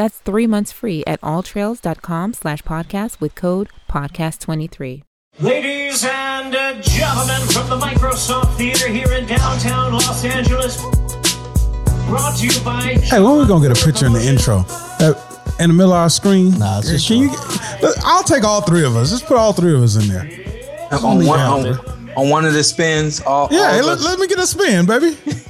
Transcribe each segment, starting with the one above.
That's three months free at alltrails.com slash podcast with code podcast23. Ladies and gentlemen from the Microsoft Theater here in downtown Los Angeles, brought to you by. Hey, when we gonna get a picture in the intro? Uh, in the middle of our screen? Nah, it's just Can you? Look, I'll take all three of us. Let's put all three of us in there. on one on, on one of the spins. All, Yeah, all hey, let, let me get a spin, baby.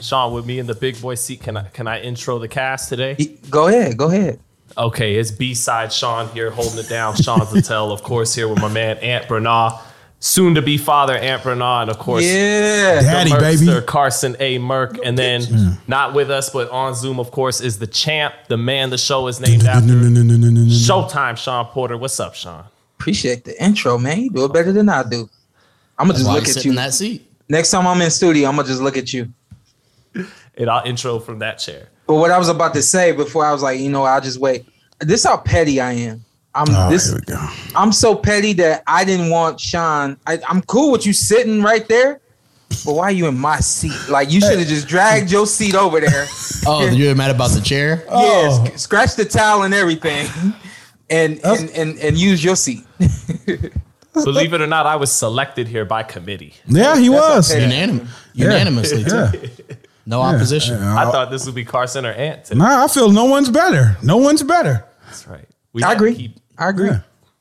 Sean, with me in the big boy seat, can I can I intro the cast today? Go ahead, go ahead. Okay, it's B side Sean here holding it down. Sean Zittel, of course, here with my man Ant Bernard, soon to be father Ant Bernard, and of course, Yeah, Daddy, the baby. Merkster, Carson A. Merk, and then mm. not with us but on Zoom, of course, is the champ, the man the show is named after. Mm-hmm. Showtime, Shawn Porter. What's up, Sean? appreciate the intro, man. You do it better than I do. I'm gonna just look at you. in that seat? Next time I'm in studio, I'm gonna just look at you. And I'll intro from that chair. But what I was about to say before, I was like, you know, I'll just wait. This is how petty I am. I'm Oh, this. here we go. I'm so petty that I didn't want Sean. I, I'm cool with you sitting right there, but why are you in my seat? Like you should have just dragged your seat over there. Oh, you're mad about the chair? Oh. Yeah, sc- scratch the towel and everything, and and and, and use your seat. Believe it or not, I was selected here by committee. Yeah, he was. okay. Unanim- unanimously, Yeah. too. No opposition. I thought this would be Carson or Ant today. Nah, I feel no one's better. No one's better. That's right. We I had to agree. keep- I agree.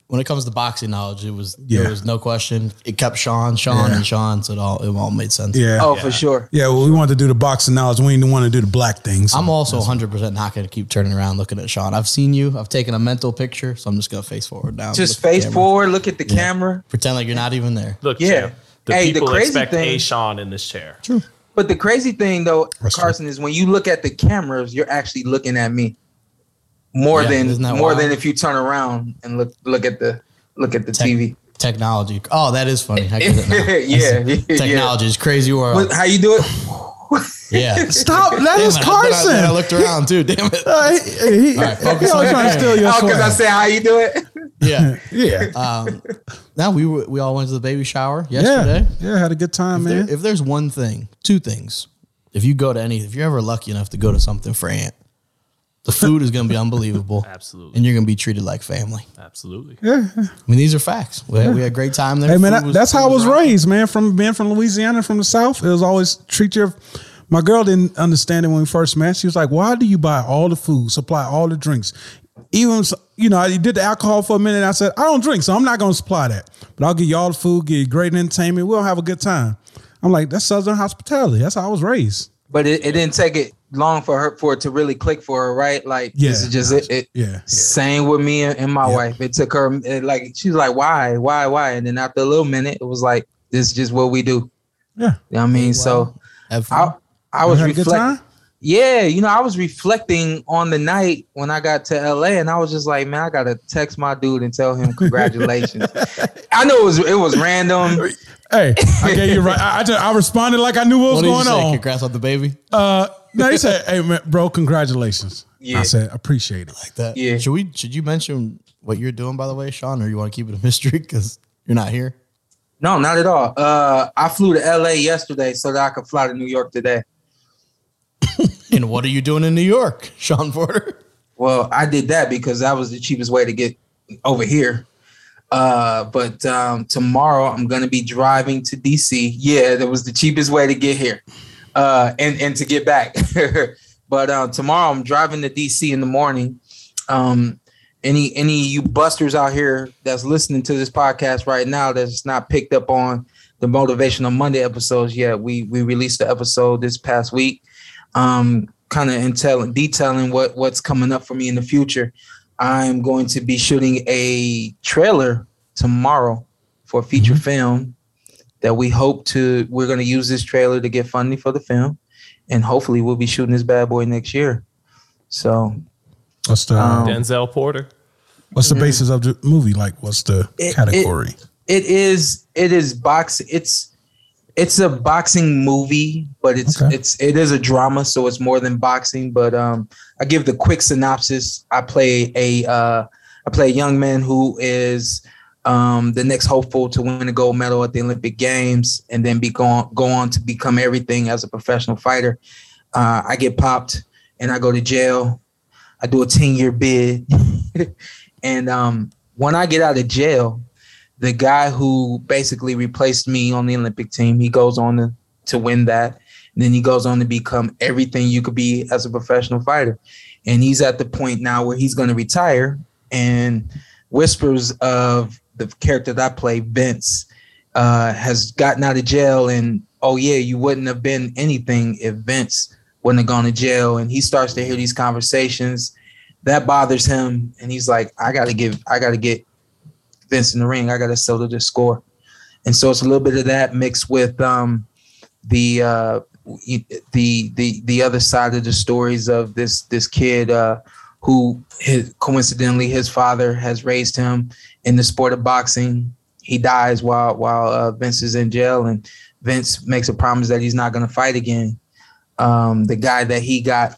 Yeah. When it comes to boxing knowledge, it was Yeah. there was no question. It kept Sean, Sean, Yeah. and Sean, so it all it all made sense. Yeah. Oh, for sure. Yeah, well, we wanted to do the boxing knowledge. We didn't want to do the black things. I'm also 100 percent not going to keep turning around looking at Sean. I've seen you. I've taken a mental picture, so I'm just going to face forward now. Just Look at the face forward, look at the camera. Pretend like you're not even there. Look, Yeah. champ, the Hey, the crazy expect thing- a Sean in this chair. True. But the crazy thing though, That's true. Carson, is when you look at the cameras, you're actually looking at me more Yeah, than more wild? than if you turn around and look look at the look at the Tech- TV. Technology. Oh, that is funny. I get it now. Yeah, yeah. Technology is crazy world. What, how you do it? yeah. Stop. That Damn is it, I- I- Carson. I looked around too. Damn it. Uh, he, he, right, he focus always on trying to steal your Oh, because I swag. said how you do it. Yeah. Yeah. Um, now we were, we all went to the baby shower yesterday. Yeah, had a good time, If, there- man. if there's one thing, two things, if you go to any, if you're ever lucky enough to go to something for Ant, the food is going to be unbelievable, Absolutely. and you're going to be treated like family. Absolutely. yeah. I mean, these are facts. We, had, we had a great time there. Hey man, Food was- that's how I was rocking. raised, man. From being from Louisiana, from the South, it was always treat your. My girl didn't understand it when we first met. She was like, "Why do you buy all the food, supply all the drinks, even you know?" I did the alcohol for a minute. I said, "I don't drink, so I'm not going to supply that, but I'll give you all the food, give you great entertainment. We'll have a good time." I'm like, "That's Southern hospitality. That's how I was raised." But it, it didn't take it long for her for it to really click for her, right? Like this Yeah. is just it. it Yeah, yeah. Same with me and, and my Yeah. wife. It took her it, like she's like, why, why, why? And then after a little minute, it was like, this is just what we do. Yeah. You know what I mean? So I I was had a good reflecting. Yeah, you know, I was reflecting on the night when I got to LA, and I was just like, man, I gotta text my dude and tell him congratulations. I know it was it was random. Hey, I gave you right. I, I, just, I responded like I knew what was what did you going say? on. Congrats on the baby. Uh, no, he said, "Hey, man, bro, congratulations." Yeah. I said, "Appreciate it." Like that. Yeah. Should we? Should you mention what you're doing, by the way, Sean, or you want to keep it a mystery because you're not here? No, not at all. Uh, I flew to LA yesterday so that I could fly to New York today. And what are you doing in New York, Shawn Porter? Well, I did that because that was the cheapest way to get over here. Uh, but um, tomorrow I'm gonna be driving to DC. Yeah, that was the cheapest way to get here, uh, and and to get back. but uh, tomorrow I'm driving to DC in the morning. Um, any any you busters out here that's listening to this podcast right now that's not picked up on the motivational Monday episodes yet, we we released the episode this past week. Um, kind of intel detailing what what's coming up for me in the future. I'm going to be shooting a trailer tomorrow for a feature film that we hope to we're going to use this trailer to get funding for the film and hopefully we'll be shooting this bad boy next year. So What's the? Um, Denzel Porter. What's the basis of the movie? Like, what's the It- it- category? It is it is boxing. It's it's a boxing movie, but it's Okay. it's it is a drama, so it's more than boxing. But um, I give the quick synopsis. I play a uh, I play a young man who is um, the next hopeful to win a gold medal at the Olympic Games, and then be go on, go on to become everything as a professional fighter. Uh, I get popped, and I go to jail. I do a ten year bid, and um, when I get out of jail, the guy who basically replaced me on the Olympic team, he goes on to, to win that. And then he goes on to become everything you could be as a professional fighter. And he's at the point now where he's going to retire. And whispers of the character that I play, Vince, uh, has gotten out of jail. And oh, yeah, you wouldn't have been anything if Vince wouldn't have gone to jail. And he starts to hear these conversations. That bothers him. And he's like, I got to give, I got to get Vince in the ring. I got to settle the score. And so it's a little bit of that mixed with um, the uh, the the the other side of the stories of this this kid uh, who his, coincidentally his father has raised him in the sport of boxing. He dies while while uh, Vince is in jail, and Vince makes a promise that he's not going to fight again. Um, the guy that he got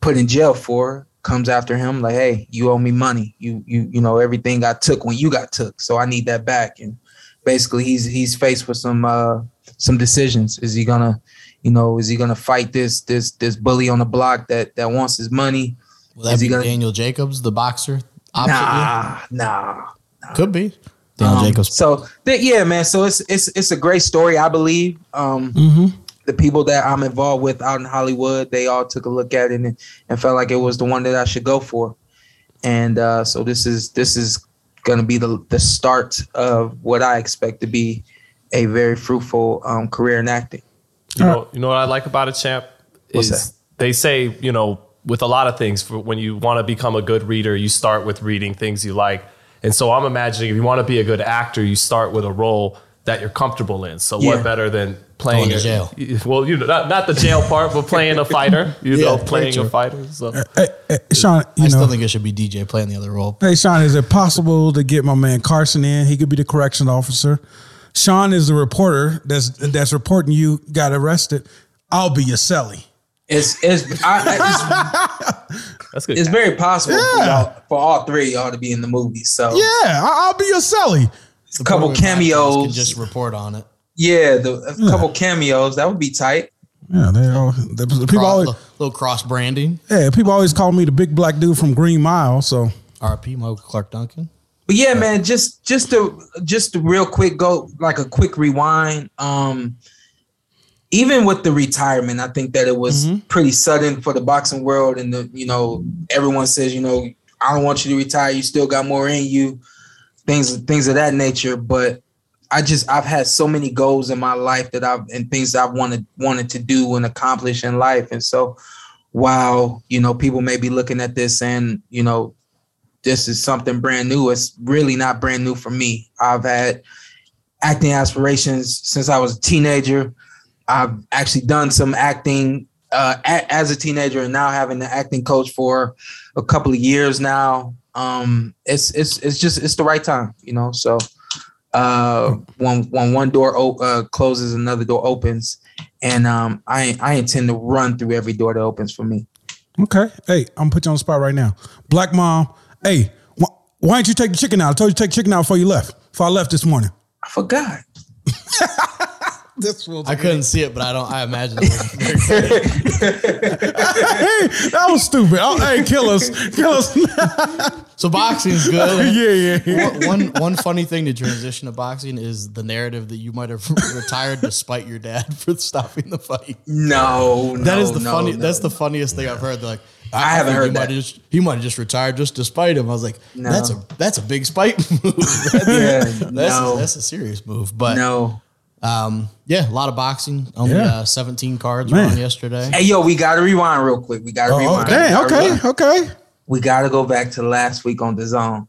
put in jail for comes after him like hey you owe me money you you you know everything i took when you got took so i need that back and basically he's he's faced with some uh some decisions is he gonna you know is he gonna fight this this this bully on the block that that wants his money Will that Is he be gonna- Daniel Jacobs, the boxer? Nah nah you? Could be. Daniel Um, Jacobs. so th- yeah man so it's it's it's a great story i believe um Mm-hmm. the people that i'm involved with out in hollywood they all took a look at it and, and felt like it was the one that i should go for and uh so this is this is gonna be the the start of what i expect to be a very fruitful um career in acting You know, you know what I like about a champ What's is they say you know with a lot of things for when you want to become a good reader, you start with reading things you like, and so I'm imagining if you want to be a good actor, you start with a role that you're comfortable in. So Yeah. what better than playing Going a- jail. Well, you know, not, not the jail part, but playing a fighter. You Yeah, know, playing true. a fighter. So Hey, hey, Sean, you I still think it should be DJ playing the other role. hey, Sean, is it possible to get my man Carson in? He could be the correction officer. Sean is the reporter that's that's reporting you got arrested. I'll be your celly. it's it's, I, that's good. it's, it's very possible for, Yeah. y'all, for all three of y'all to be in the movie so Yeah, I- I'll be your celly. a couple Reporter can cameos just report on it. yeah the, a couple cameos that would be tight Yeah, they all the, the people Cross, always little, little cross branding. yeah people always call me the big black dude from Green Mile. So RP Mo Clarke Duncan. But yeah, man, just just to just to real quick go like a quick rewind. Um even with the retirement, I think that it was pretty sudden for the boxing world and the you know, everyone says, you know, I don't want you to retire, you still got more in you, things things of that nature. But I just I've had so many goals in my life that I've and things I've wanted wanted to do and accomplish in life. And so while, you know, people may be looking at this and, you know, this is something brand new. It's really not brand new for me. I've had acting aspirations since I was a teenager. I've actually done some acting uh, a- as a teenager, and now having an acting coach for a couple of years now. Um, it's it's it's just it's the right time, you know. So uh, when when one door o- uh, closes, another door opens, and um, I I intend to run through every door that opens for me. okay, hey, I'm gonna put you on the spot right now. Black mom, hey, wh- why didn't you take the chicken out? I told you to take the chicken out before you left. Before I left this morning. I forgot. This was I couldn't see it, but I don't. I imagine. It was hey, that was stupid. Oh, hey, kill us, kill us. so boxing's good. yeah, yeah, yeah. One, one one funny thing to transition to boxing is the narrative that you might have retired despite your dad for stopping the fight. No, That no, is the no, funny. no. That's the funniest thing I've heard. They're like, I, I haven't heard he might that. have Just, he might have just retired just despite him. I was like, No. that's a that's a big spite move. that's, Yeah, that's, no. that's a serious move. But no. um, yeah, a lot of boxing. Only Yeah. uh, 17 cards were on yesterday. Hey, yo, we got to rewind real quick. We got to Oh, rewind. dang, We gotta okay, rewind. okay. We got to go back to last week on the zone.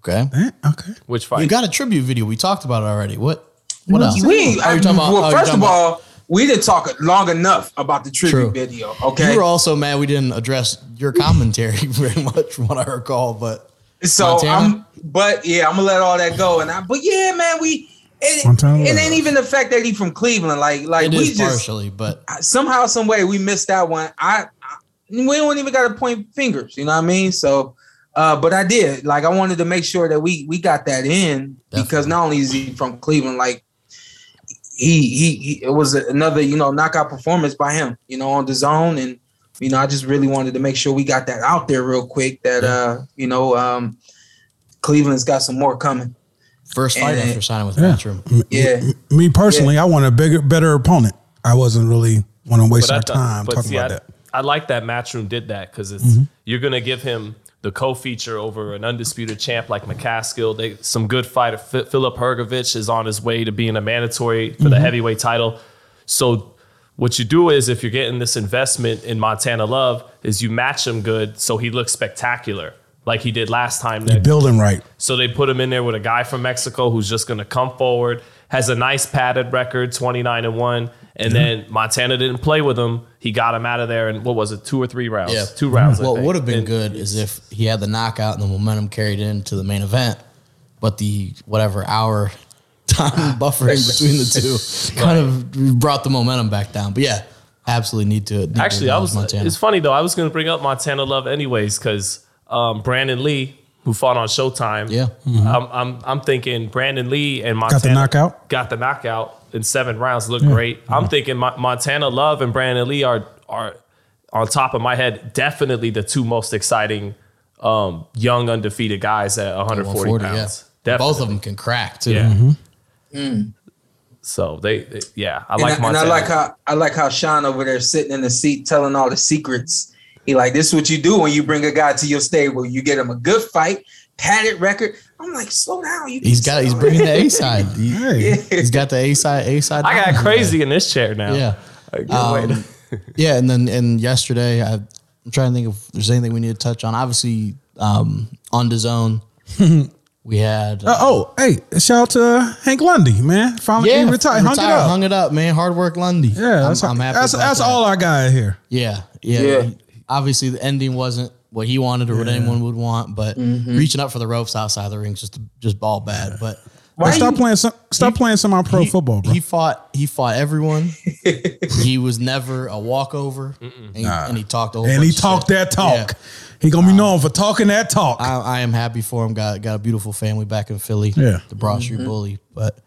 Okay, Okay. Which fight? you got a tribute video. We talked about it already. What? What else? We, Oh, I, you're talking about- well, oh, you're first talking of about- all, we didn't talk long enough about the tribute True. video. Okay, You were also mad we didn't address your commentary very much from what I recall, but So Montana? I'm, but yeah, I'm gonna let all that go. And I, but yeah, man, we. It, Montana it Love. ain't even the fact that he from Cleveland. Like, like it we is just partially, but somehow, some way, we missed that one. I, I we don't even got to point fingers. You know what I mean? So, uh, but I did. Like, I wanted to make sure that we we got that in because not only is he from Cleveland, like he he, he it was another you know knockout performance by him. You know, on the zone and. You know, I just really wanted to make sure we got that out there real quick. That uh, you know, um, Cleveland's got some more coming. first fight And- after signing with Yeah. Matchroom. Yeah, Me personally, I want a bigger, better opponent. I wasn't really want to waste I our thought- time talking see, about I, that. I like that Matchroom did that because it's Mm-hmm. you're gonna give him the co-feature over an undisputed champ like McCaskill. They some good fighter. Fi- Filip Hrgović is on his way to being a mandatory for the Mm-hmm. heavyweight title. So what you do is if you're getting this investment in Montana Love, is you match him good so he looks spectacular like he did last time. You build him right. so they put him in there with a guy from Mexico who's just going to come forward, has a nice padded record, 29 and 1. And then Montana didn't play with him. He got him out of there in what was it, two or three rounds? Yeah. Two rounds. I What would have been And- good is if he had the knockout and the momentum carried into the main event, but the whatever hour time buffering between the two kind of brought the momentum back down. But yeah, absolutely need to. Need to Actually, I was. Montana. It's funny though. I was going to bring up Montana Love anyways because um, Brandon Lee, who fought on Showtime, Yeah. I'm, I'm I'm thinking Brandon Lee and Montana got the knockout? Got the knockout in seven rounds. Look great. I'm thinking Mo- Montana Love and Brandon Lee are are on top of my head definitely the two most exciting um, young undefeated guys at 140 140, pounds. yeah. Definitely. Both of them can crack too. Yeah. Mm-hmm. So they, they- yeah, I and, like I, and I like how I like how Sean over there sitting in the seat telling all the secrets. He like this is what you do when you bring a guy to your stable. You get him a good fight, padded record. I'm like, slow down. You He's can't got. He's slow bringing the A side. He, Hey, has got the A side. A side. I got dominance. crazy in this chair now. Yeah. I can't Um, yeah, and then and yesterday I, I'm trying to think if there's anything we need to touch on. Obviously, um, on the zone, we had Uh, oh, hey, shout out to uh, Hank Lundy, man. Finally yeah, he retired, hung it up. hung it up, man. Hard work, Lundy. yeah, that's, I'm, I'm happy. that's, that's that. all I got here. Yeah, yeah. Yeah. He- Obviously, the ending wasn't what he wanted or what anyone would want, but Mm-hmm. reaching up for the ropes outside the ring just just ball bad. But Why Hey, stop you- playing some, stop playing semi pro he- football, bro. He fought. He fought everyone. he was never a walkover, and, he- and he talked a whole and he talked shit. that talk. Yeah. He gonna be known for talking that talk. I, I am happy for him. Got got a beautiful family back in Philly. Yeah. the Broad Street Bully. But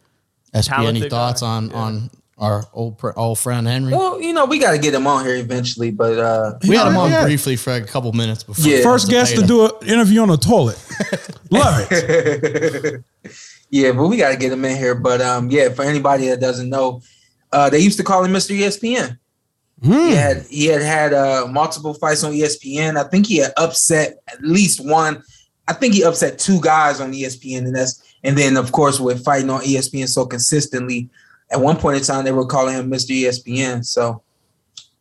SP, any thoughts guy. on on our old pr- old friend Henry? Well, you know, we got to get him on here eventually, but uh, we had him on Yeah. briefly for a couple minutes before. Yeah. First guest to do an interview on a toilet. Love it. yeah, but we got to get him in here. But um, yeah, for anybody that doesn't know, uh, they used to call him Mr. ESPN. He had he had had uh, multiple fights on ESPN. I think he had upset at least one. I think he upset two guys on ESPN, and that's and then of course with fighting on ESPN so consistently. At one point in time, they were calling him Mr. ESPN. So,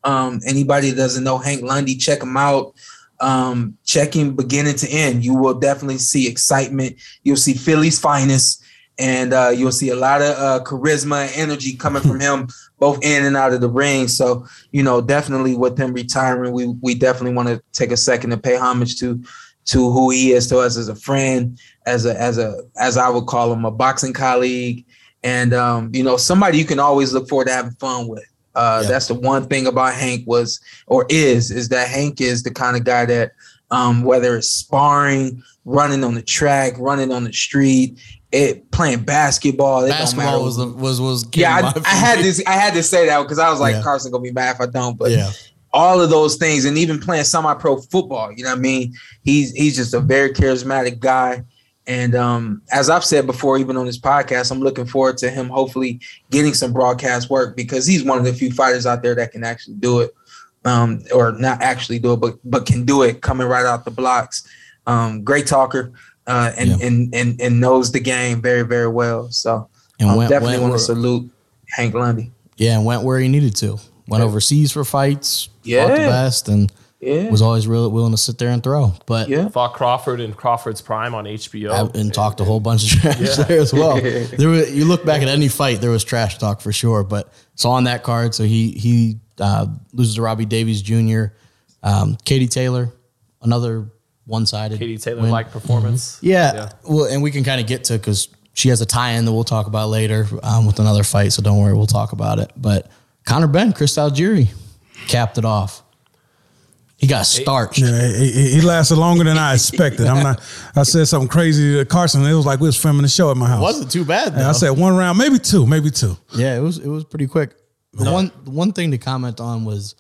um, anybody that doesn't know Hank Lundy, check him out. Um, check him beginning to end. You will definitely see excitement. You'll see Philly's finest, and uh, you'll see a lot of uh, charisma and energy coming from him, both in and out of the ring. So, you know, definitely with him retiring, we we definitely want to take a second to pay homage to to who he is to us as a friend, as a as a as I would call him, a boxing colleague, and um, you know, somebody you can always look forward to having fun with. Uh, Yeah. That's the one thing about Hank was or is is that Hank is the kind of guy that um, whether it's sparring, running on the track, running on the street, it playing basketball. It don't Basketball matter. was was was yeah, I, I had this. I had to say that because I was like, Yeah. Carson gonna be mad if I don't. But Yeah, all of those things, and even playing semi-pro football, you know what I mean? He's he's just a very charismatic guy. And um, as I've said before, even on this podcast, I'm looking forward to him hopefully getting some broadcast work because he's one of the few fighters out there that can actually do it, um, or not actually do it, but but can do it coming right out the blocks. Um, great talker, uh, and, Yeah. and and and knows the game very very well. So and I went, definitely want to salute Hank Lundy. yeah, and went where he needed to. Went overseas for fights. fought the Yeah. best, and Yeah. was always real willing to sit there and throw. But Yeah. Fought Crawford in Crawford's prime on HBO. I- and talked a whole bunch of trash there as well. There were, you look back at any fight, there was trash talk for sure. But it's on that card. So he he uh, loses to Robbie Davies Jr. Um, Katie Taylor, another one sided. Katie Taylor like performance. Yeah. Well, and we can kind of get to because she has a tie-in that we'll talk about later um, with another fight. So don't worry, we'll talk about it. But Conor Benn, Chris Algieri, capped it off. He got starched. Yeah, he, he- he lasted longer than I expected. I'm not. I said something crazy to Carson. It was like we was filming the show at my house. It Wasn't too bad. And I said one round, maybe two, maybe two. Yeah, it was it was pretty quick. The one one thing to comment on was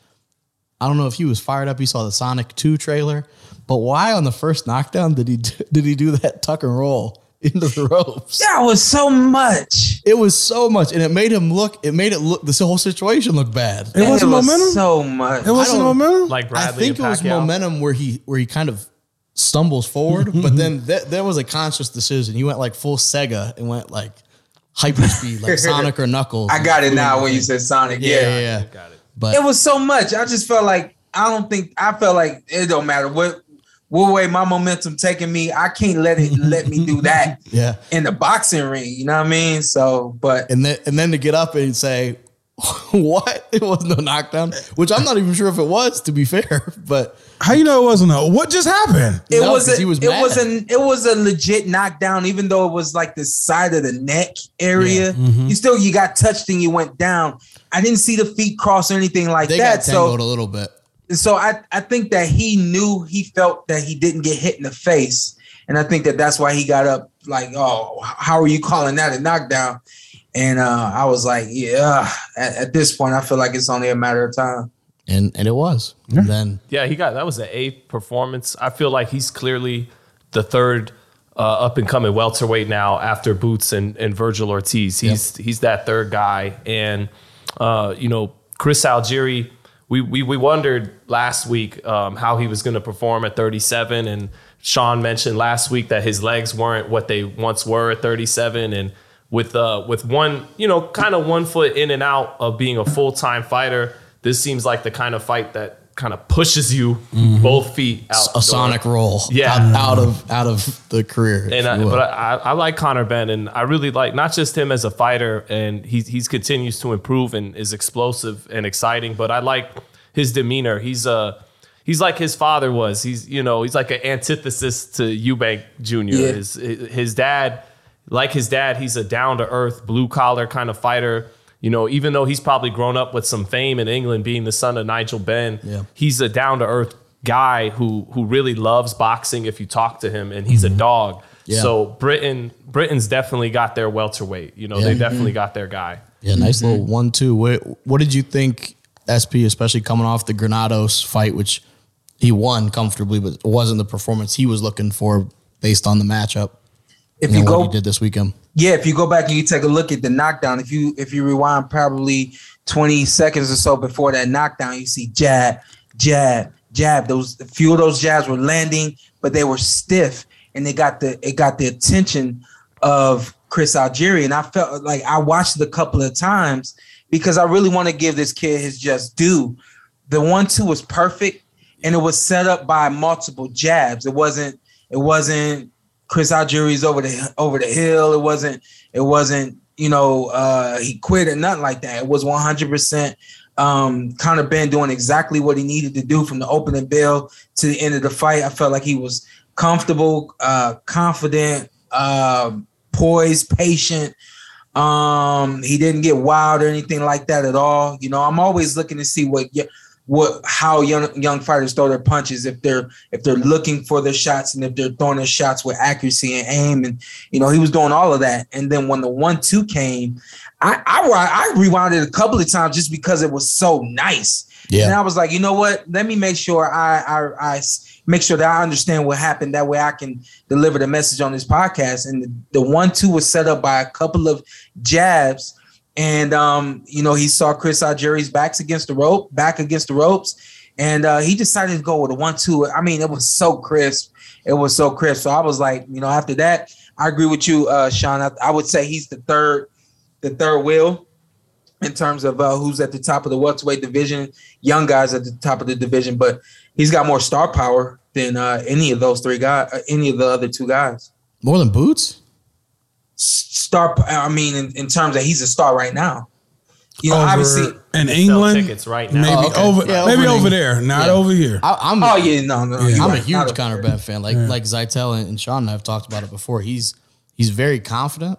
I don't know if he was fired up. He saw the Sonic Two trailer, but why on the first knockdown did he do, did he do that tuck and roll into the ropes? That was so much. It was so much, and it made him look. It made it look. This whole situation look bad. It wasn't was momentum. So much. it wasn't don't- momentum. Like I think it was momentum where he where he kind of stumbles forward, but then that there was a conscious decision. He went like full Sega and went like hyper speed, like Sonic or Knuckles. I got it now when you said Sonic. Yeah, Yeah. yeah, yeah. Got it. But It was so much. I just felt like I don't think I felt like it don't matter what what way my momentum taking me. I can't let it let me do that yeah. in the boxing ring. You know what I mean? So, but and then and then to get up and say, "What? It was no knockdown," which I'm not even sure if it was. To be fair, but How you know it wasn't a? What just happened? it No, was 'cause a, he was it was an it was a legit knockdown, even though it was like the side of the neck area. Mm-hmm. You still you got touched and you went down. I didn't see the feet cross or anything like they that. got So a little bit. So I, I think that he knew he felt that he didn't get hit in the face and i think that that's why he got up like oh how are you calling that a knockdown and uh, i was like yeah at, at this point i feel like it's only a matter of time And and it was. And then Yeah, he got that was an A performance. I feel like he's clearly the third uh, up and coming welterweight now after Boots and, and Virgil Ortiz. He's he's that third guy. And uh, you know, Chris Algieri, we we, we wondered last week um, how he was going to perform at 37 and Sean mentioned last week that his legs weren't what they once were at 37 and with uh with one, you know, kind of one foot in and out of being a full-time fighter, this seems like the kind of fight that kind of pushes you mm-hmm. both feet out. a sonic roll, Yeah. out, out of out of the career. And I, but I, I like Conor Benn, and I really like not just him as a fighter, and he he's continues to improve and is explosive and exciting. But I like his demeanor. He's a he's like his father was. He's you know he's like an antithesis to Eubank Jr. Yeah. His his dad, like his dad, he's a down to earth, blue collar kind of fighter. You know, even though he's probably grown up with some fame in England, being the son of Nigel Benn, Yeah. he's a down to earth guy who who really loves boxing. If you talk to him, and he's a dog. Yeah. So Britain, Britain's definitely got their welterweight. You know, they Yeah. definitely got their guy. yeah, nice Mm-hmm. little one two. What what did you think, SP, especially coming off the Granados fight, which he won comfortably, but it wasn't the performance he was looking for based on the matchup. if and you what go he did this weekend. Yeah if you go back and you take a look at the knockdown if you if you rewind probably 20 seconds or so before that knockdown you see jab jab jab. Those a few of those jabs were landing but they were stiff and they got the it got the attention of chris algieri. And i felt like i watched it a couple of times because i really want to give this kid his just due. The one two was perfect and it was set up by multiple jabs. It wasn't it wasn't Chris Algieri's over the over the hill. It wasn't it wasn't you know uh, he quit or nothing like that. It was one hundred percent. Um, Conor Benn doing exactly what he needed to do from the opening bell to the end of the fight. I felt like he was comfortable, uh, confident, uh, poised, patient. Um, he didn't get wild or anything like that at all. You know, I'm always looking to see what what how young young fighters throw their punches if they're if they're looking for their shots and if they're throwing their shots with accuracy and aim and you know he was doing all of that. And then when the one two came I I, I rewound it a couple of times just because it was so nice. Yeah. and I was like you know what? Let me make sure I I make sure that I understand what happened. That way I can deliver the message on this podcast. And the, the one two was set up by a couple of jabs and um, you know, he saw Chris Algieri's backs against the rope, back against the ropes, and uh, he decided to go with a one-two. I mean, it was so crisp. It was so crisp. So I was like, you know, after that, I agree with you, uh, Sean. I, I would say he's the third, the third wheel. in terms of uh, who's at the top of the welterweight division, young guys at the top of the division, but he's got more star power than uh, any of those three guys, uh, any of the other two guys. More than Boots? S- Star, I mean, in, in terms that he's a star right now. You know, Over obviously. in England, tickets right now. maybe Oh, okay. over, Yeah, maybe over over there, not Yeah. over here. I, I'm Oh yeah, no, no, Yeah. I'm a huge Not a- Conor Benn fan. Like like Zittel and, and Sean and I have talked about it before. He's he's very confident,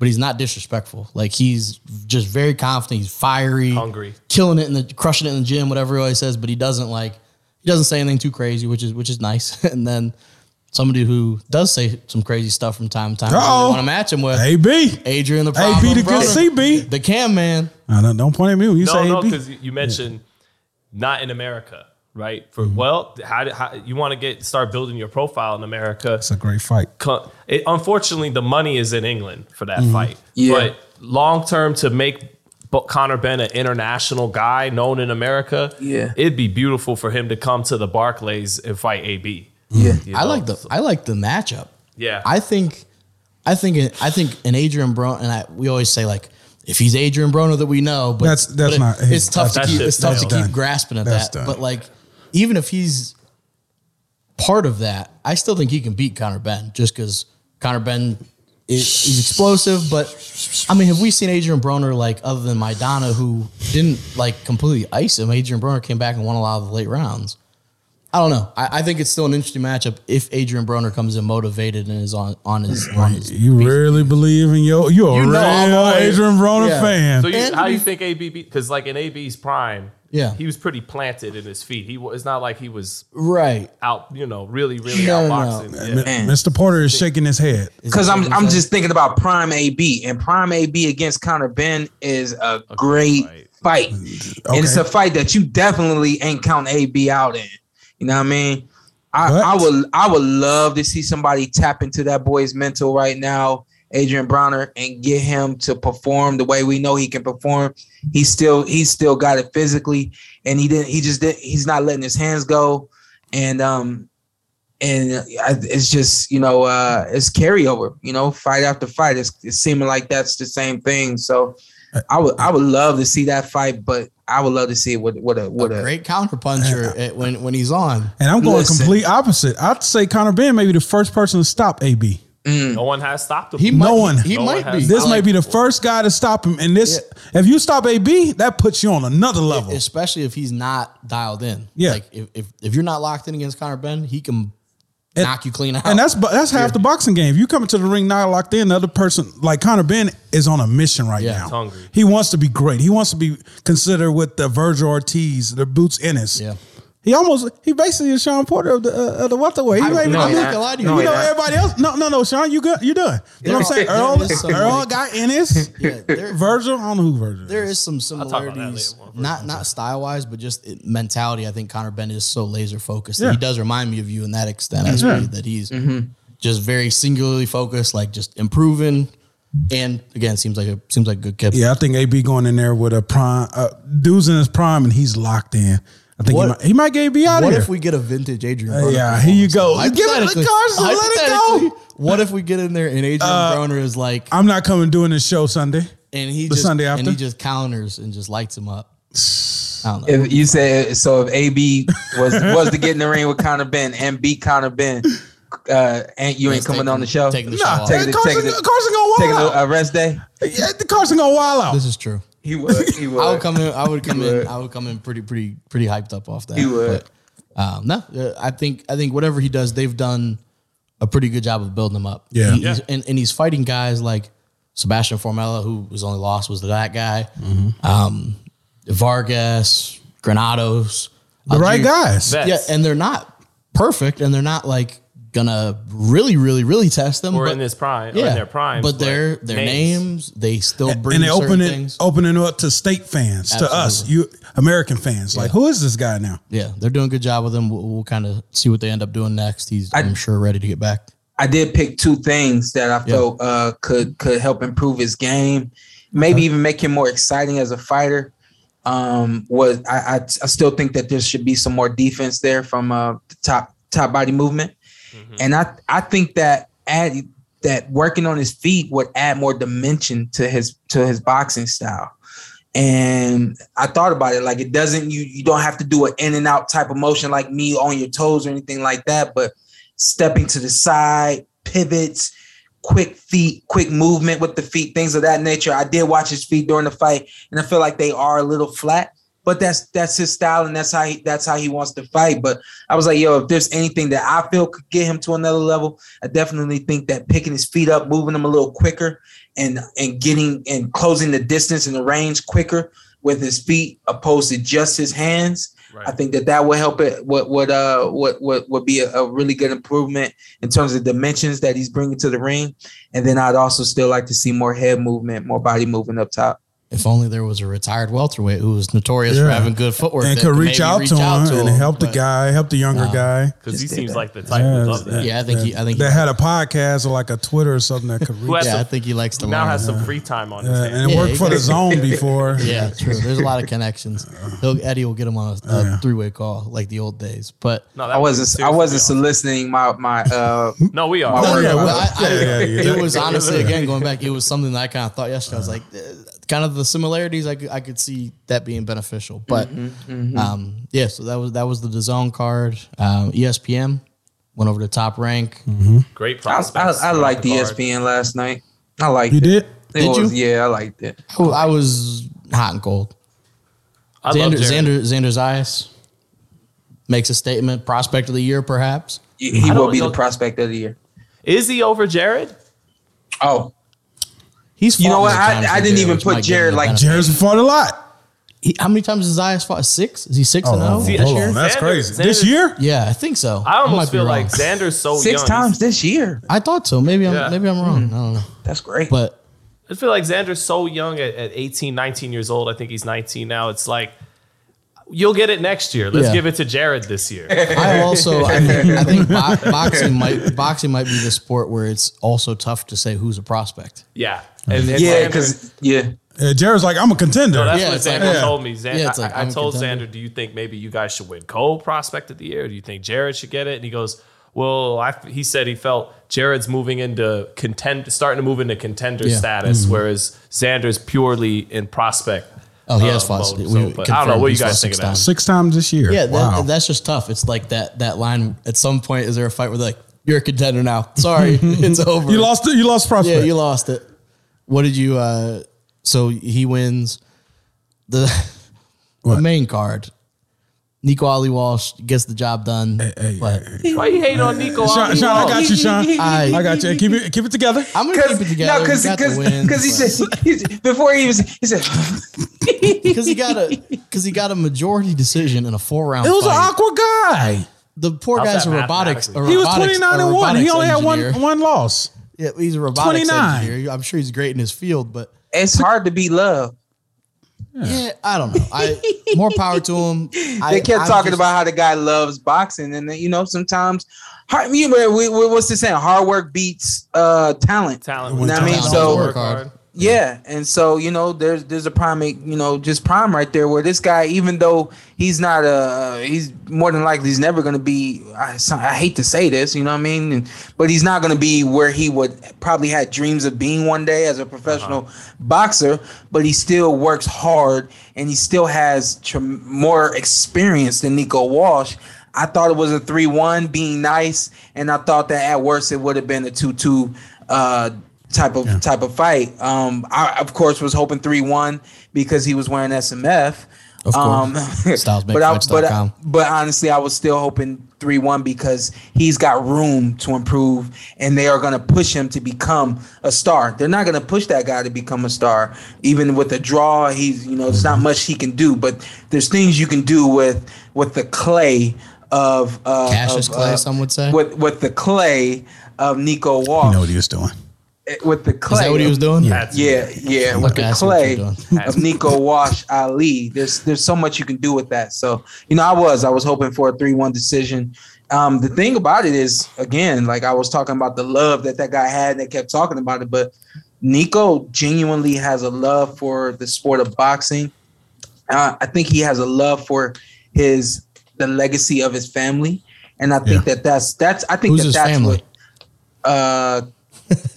but he's not disrespectful. Like he's just very confident. He's fiery, Hungry. killing it in the crushing it in the gym, whatever he always says. But he doesn't like he doesn't say anything too crazy, which is which is nice. and then somebody who does say some crazy stuff from time to time, Uh-oh. want to match him with AB, Adrian the AB problem to brother, good CB. the Cam man. No, no, don't point at me when you No, say no, AB. because you mentioned not in America, right? For Mm-hmm. well, how, how you want to get start building your profile in America? It's a great fight. it, unfortunately, the money is in England for that Mm-hmm. fight. Yeah. But long term, to make Bo- Conor Benn an international guy known in America, Yeah. it'd be beautiful for him to come to the Barclays and fight AB. Yeah. you I like the I like the matchup. Yeah. I think, I think, I think an Adrian Broner, and I, we always say like, if he's Adrian Broner that we know, but That's- that's but it- not- It's tough to keep. It's tough to done. keep grasping at That's that. done. But like, even if he's part of that, I still think he can beat Conor Benn just because Conor Benn is he's explosive. But I mean, have we seen Adrian Broner like other than Maidana who didn't like completely ice him? Adrian Broner came back and won a lot of the late rounds. I don't know. I, I think it's still an interesting matchup if Adrian Broner comes in motivated and is on on his on his. You really believe in your you are a You know I'm real Adrian Broner Yeah. fan. So you, And how to you think AB? Because like in AB's prime, Yeah. he was pretty planted in his feet. He was not like he was Right. out, you know, really, really No, no, outboxing. no. Yeah. M- Mr. Porter is shaking his head. Because I'm I'm just thinking about Prime AB and Prime AB against Conor Benn is a great fight, and it's a fight that you definitely ain't count AB out in. You know what I mean? I, I would I would love to see somebody tap into that boy's mental right now, Adrian Broner, and get him to perform the way we know he can perform. He's still he's still got it physically, and he didn't he just did he's not letting his hands go, and um and I- it's just you know uh it's carryover you know fight after fight it's, it's seeming like that's the same thing so i would i would love to see that fight but i would love to see it with with a with a a, great counterpuncher at- when when he's on. And I'm going Listen. complete opposite. I'd say Conor Benn may be the first person to stop AB. Mm. No one has stopped him. He No might, one. He, No might one be. This might be the first guy to stop him. And this, if you stop AB, that puts you on another level. especially if he's not dialed in. Yeah. Like if, if if you're not locked in against Conor Benn, he can And- knock you clean out. And that's that's half the boxing game. If you come into the ring not locked in, the other person like Conor Benn is on a mission right Yeah. now. He's hungry. He wants to be great. He wants to be considered with the Virgil Ortiz, the Boots Ennis. Yeah. He almost he basically is Shawn Porter of the uh, of the welterweight. He I- may be- no, I I'm mean, not gonna lie to you. you know he everybody else. No, no, no, Sean, you good? You done? You know what I'm saying? Earl, is Earl like- got Ennis. Yeah, there- Virgil, I don't know who Virgil. there is. is some talk about that similarities, later. not not style wise, but just it- mentality. I think Conor Benn is so laser focused. Yeah. He does remind me of you in that extent, as well, that he's just very singularly focused, like just improving. And again, seems like a seems like a good kid. Yeah, I think AB going in there with a prime, uh, dude's in his prime, and he's locked in. I think he What- might, he might get AB out of What here. if we get a vintage Adrian? Uh, yeah, here you go. Give it to Hypothetically- Carson, let it go. What if we get in there and Adrian Uh, Broner is like, I'm not coming doing this show Sunday. and he the just Sunday and after? he just counters and just lights him up. I don't know. if you say so if ab was was to get in the ring with Conor Benn and beat Conor Benn uh and you ain't coming taking- on the show taking the Nah, show off. Taking it- Carson, taking it- Carson gonna taking wild a, out. a rest day Yeah, the Carson gonna wild out. This is true. He would he would I would come in. I would come in. would. I would come in pretty, pretty, pretty hyped up off that. He would. But, um, no, I think I think whatever he does, they've done a pretty good job of building him up. Yeah. He- Yeah. he's- and, and he's fighting guys like Sebastian Formella, who his only loss was to that guy. Mm-hmm. Um, Vargas, Granados, the right guys. Yeah, and they're not perfect, and they're not like gonna really, really, really test them. or but- in this prime, or in their prime. but their their names, they still bring and they open it, things. opening up to state fans, to us, you American fans. Like, who is this guy now? Yeah, they're doing a good job with him. We'll, we'll kind of see what they end up doing next. He's, I, am sure, ready to get back. I did pick two things that I felt uh, could could help improve his game, maybe even make him more exciting as a fighter. Um, was I, I I still think that there should be some more defense there from uh, the top top body movement, and I I think that add that working on his feet would add more dimension to his to his boxing style. And I thought about it like it doesn't you you don't have to do an in and out type of motion like me on your toes or anything like that, but stepping to the side, pivots, quick feet, quick movement with the feet, things of that nature. I did watch his feet during the fight, and I feel like they are a little flat. But that's that's his style, and that's how he that's how he wants to fight. But I was like, yo, if there's anything that I feel could get him to another level, I definitely think that picking his feet up, moving them a little quicker, and and getting and closing the distance and the range quicker with his feet, opposed to just his hands. Right. I think that that would help it. What would uh what what would be a, a really good improvement in terms of dimensions that he's bringing to the ring, and then I'd also still like to see more head movement, more body movement up top. If only there was a retired welterweight who was notorious for having good footwork and could reach maybe out to him and help the guy, help the younger guy. Because he seems did like the type Yeah, who loves that. Yeah, I think he. I think They he, had a podcast or like a Twitter or something that could reach. has yeah, I think he likes to now learn. has some free time on his hands. and Yeah, worked for the zone before. Yeah, true. There's a lot of connections. He'll, Eddie will get him on a, a Yeah. three way call like the old days. But No, I was wasn't I wasn't soliciting my my uh No, we are. No, yeah, well, I, I, Yeah, yeah, yeah. it was honestly again going back. It was something that I kind of thought yesterday. I was like, eh, kind of the similarities. I could, I could see that being beneficial. But um, yeah, so that was that was the DAZN card. Um, ESPN went over to top rank. Great I, prospects. I, I liked the. ESPN last night. I liked You it. did? It Did was, you? Yeah, I liked it. I, I was hot and cold. I love Xander, Jared. Xander Xander Zayas makes a statement. Prospect of the year, perhaps. He he will be know- the prospect of the year. Is he over Jared? Oh, He's You know what? I- I didn't Jared, even put might give him Jared like benefit. Jared's fought a lot. He, how many times has Zayas fought? Six? Is he six Oh, and oh? hold zero? on, this hold year? on. That's Xander- crazy. Xander- This year? Yeah, I think so. I almost might feel wrong. like Xander's so six young. times this year. I thought so. Maybe I'm Yeah. maybe I'm wrong. Mm. I don't know. That's great. But I feel like Xander's so young at, at 18, 19 years old. I think he's 19 now. It's like, you'll get it next year. Let's Yeah. give it to Jared this year. I also I think, I think bo- boxing might boxing might be the sport where it's also tough to say who's a prospect. yeah. And, and yeah, because yeah, Yeah, Jared's like, I'm a contender. No, that's Yeah, what it's like- Xander yeah. told me. Xander, Yeah, like, I, I told contender. Xander, do you think maybe you guys should win Cole Prospect of the Year? Do you think Jared should get it? And he goes, well, I, he said he felt Jared's moving into contend, starting to move into contender Yeah. status, whereas Xander's purely in prospect. Oh, he has uh, fought. mode. So, but I don't know. What you guys think six of that? times. Six times this year. Yeah, that, that's just tough. It's like that that line. At some point, is there a fight where they're like, "You're a contender now. Sorry, it's over. you lost it. You lost prospect. Yeah, you lost it. What did you? uh So he wins the the main card. Nico Ali Walsh gets the job done. hey, but Why you hating on Nico? Sean, Ali Sean, I got you, Sean. I- I got you. Keep it, keep it together. I'm gonna keep it together. no, because got the because because he but- said he's, before he was he said because he got a because he got a majority decision in a four round. It was an fight. awkward guy. The poor How's guy's a that robotics. A mathematically? He was 29 a and 1. He robotics only had one one loss. Yeah, he's a robotics 29. engineer. I'm sure he's great in his field, but it's hard to beat love. yeah, I don't know. I more power to him. I, They kept I'm talking just- about how the guy loves boxing, and then, you know sometimes hard. You know, we, we, what's the saying? Hard work beats uh, talent. Talent. You know what I mean? So- work hard. Yeah, and so you know, there's there's a prime, you know, just prime right there where this guy, even though he's not uh he's more than likely he's never going to be. I, I hate to say this, you know what I mean, and, but he's not going to be where he would probably had dreams of being one day as a professional boxer. But he still works hard, and he still has tr- more experience than Nico Walsh. I thought it was a three-one, being nice, and I thought that at worst it would have been a two-two. Uh, type of type of fight. Um, I of course was hoping three one because he was wearing SMF. Of course. Um, but I, but, I- StylesMakeFights.com. but honestly, I was still hoping three one because he's got room to improve, and they are going to push him to become a star. They're not going to push that guy to become a star, even with a draw. He's you know there's not much he can do, but there's things you can do with with the clay of uh, Cassius of, Clay, uh, some would say. with with the clay of Nico You know what he was doing. With the clay. Is that what he was doing? That's- Yeah, yeah, with the clay of Nico Wash Ali. There's there's so much you can do with that. So you know, I was I was hoping for a three one decision. Um, the thing about it is, again, like I was talking about the love that that guy had, and they kept talking about it, but Nico genuinely has a love for the sport of boxing. Uh, I think he has a love for his the legacy of his family, and I think Yeah. that that's that's I think Who's that his that's family? what uh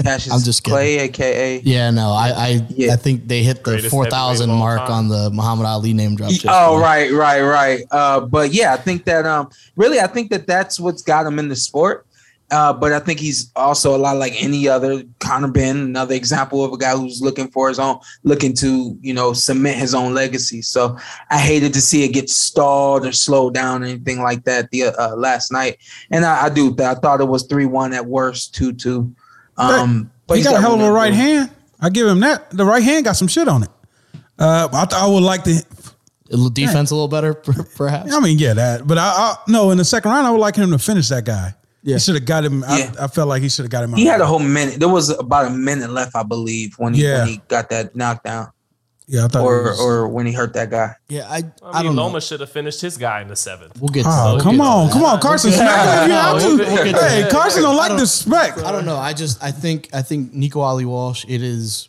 Cassius I'm just kidding. Clay, aka. Yeah, no, I I, Yeah. I think they hit the Greatest four thousand heavyweight of all mark time. on the Muhammad Ali name drop. Oh now. right, right, right. Uh, but yeah, I think that um, really, I think that that's what's got him in the sport. Uh, but I think he's also a lot like any other Conor Benn, another example of a guy who's looking for his own, looking to you know cement his own legacy. So I hated to see it get stalled or slowed down or anything like that the uh, last night. And I, I do. I thought it was three one at worst, two two. Um, but he he's got a hell of a right improve. hand. I give him that. The right hand got some shit on it. Uh, I, th- I would like to. A little defense a little better, perhaps. I mean, yeah, that. But I, I no, in the second round, I would like him to finish that guy. Yeah. He should have got him. Yeah. I, I felt like he should have got him. He out. had a whole minute. There was about a minute left, I believe, when he Yeah. when he got that knockdown, Yeah, I thought. or was- or when he hurt that guy. Yeah, I I, I, don't Loma know. should have finished his guy in the seventh. We'll get. Ah, to Oh, we'll come get to on, that. come on, Carson. We'll Smack him if you have We'll we'll to. Hey, that. Carson don't like the spec. I don't know. I just I think I think Nico Ali Walsh. It is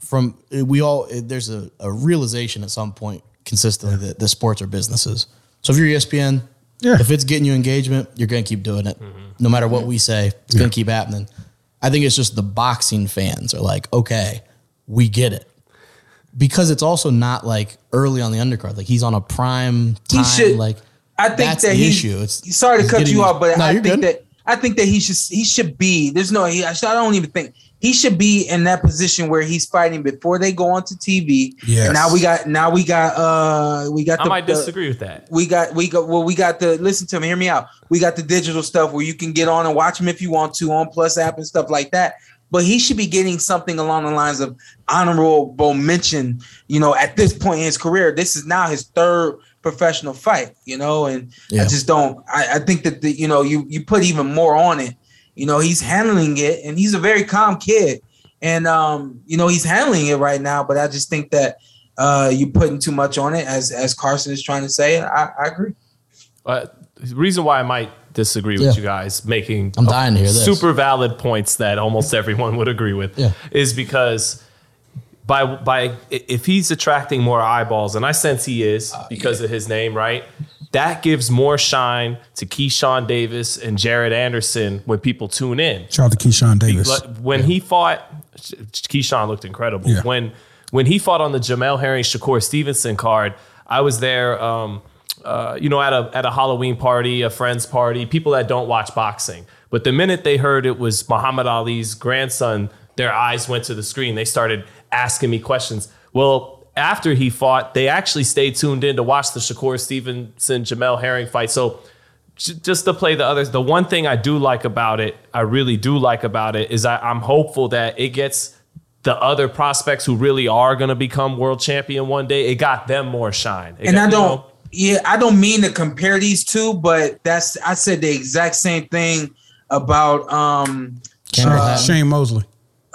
from we all. There's a, a realization at some point consistently that the sports are businesses. So if you're ESPN, Yeah. if it's getting you engagement, you're gonna keep doing it, mm-hmm. no matter what we say. It's gonna keep happening. I think it's just the boxing fans are like, okay, we get it. Because it's also not like early on the undercard. Like he's on a prime He time. should- like I think that's that the he. issue. It's sorry to cut getting you off, but No, I think good. that I think that he should he should be. There's no. He, I don't even think he should be in that position where he's fighting before they go onto TV. Yeah. Now we got now we got uh we got I the, might the- disagree with that. we got we got well we got the listen to me hear me out we got the digital stuff where you can get on and watch him if you want to on plus app and stuff like that but he should be getting something along the lines of honorable mention you know at this point in his career. This is now his third professional fight you know and i just don't I, I think that the you know you you put even more on it. You know he's handling it and he's a very calm kid. And um you know he's handling it right now but i just think that uh you're putting too much on it as as carson is trying to say. I, I agree. But the reason why I might disagree Yeah. with you guys making I'm dying to hear this. super valid points that almost everyone would agree with Yeah. is because by by if he's attracting more eyeballs, and I sense he is Uh, because of his name, right? That gives more shine to Keyshawn Davis and Jared Anderson when people tune in. Shout out to Keyshawn Davis. Like, when he fought, Keyshawn looked incredible. Yeah. When when he fought on the Jamel Herring Shakur Stevenson card, I was there. Um, uh, you know, at a at a Halloween party, a friend's party, people that don't watch boxing. But the minute they heard it was Muhammad Ali's grandson, their eyes went to the screen. They started asking me questions. Well, after he fought, they actually stayed tuned in to watch the Shakur Stevenson Jamel Herring fight. So just to play the others, the one thing I do like about it, I really do like about it, is I, I'm hopeful that it gets the other prospects who really are going to become world champion one day. It got them more shine. It and got- I don't. know, Yeah, I don't mean to compare these two, but that's I said the exact same thing about um Campbell Uh, Shane Mosley.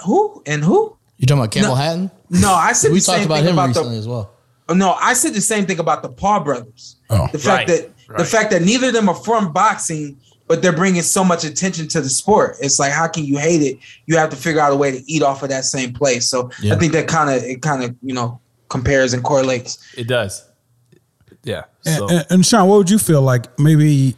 who and who. You talking about Campbell No. Hatton? No, I said We the talked same about thing him about recently the. as well. No, I said the same thing about the Paul brothers. Oh. the fact Right, that the fact that neither of them are from boxing, but they're bringing so much attention to the sport. It's like how can you hate it? You have to figure out a way to eat off of that same place. So Yeah. I think that kind of it kind of you know compares and correlates. it does. Yeah. And, So and, and Sean, what would you feel like maybe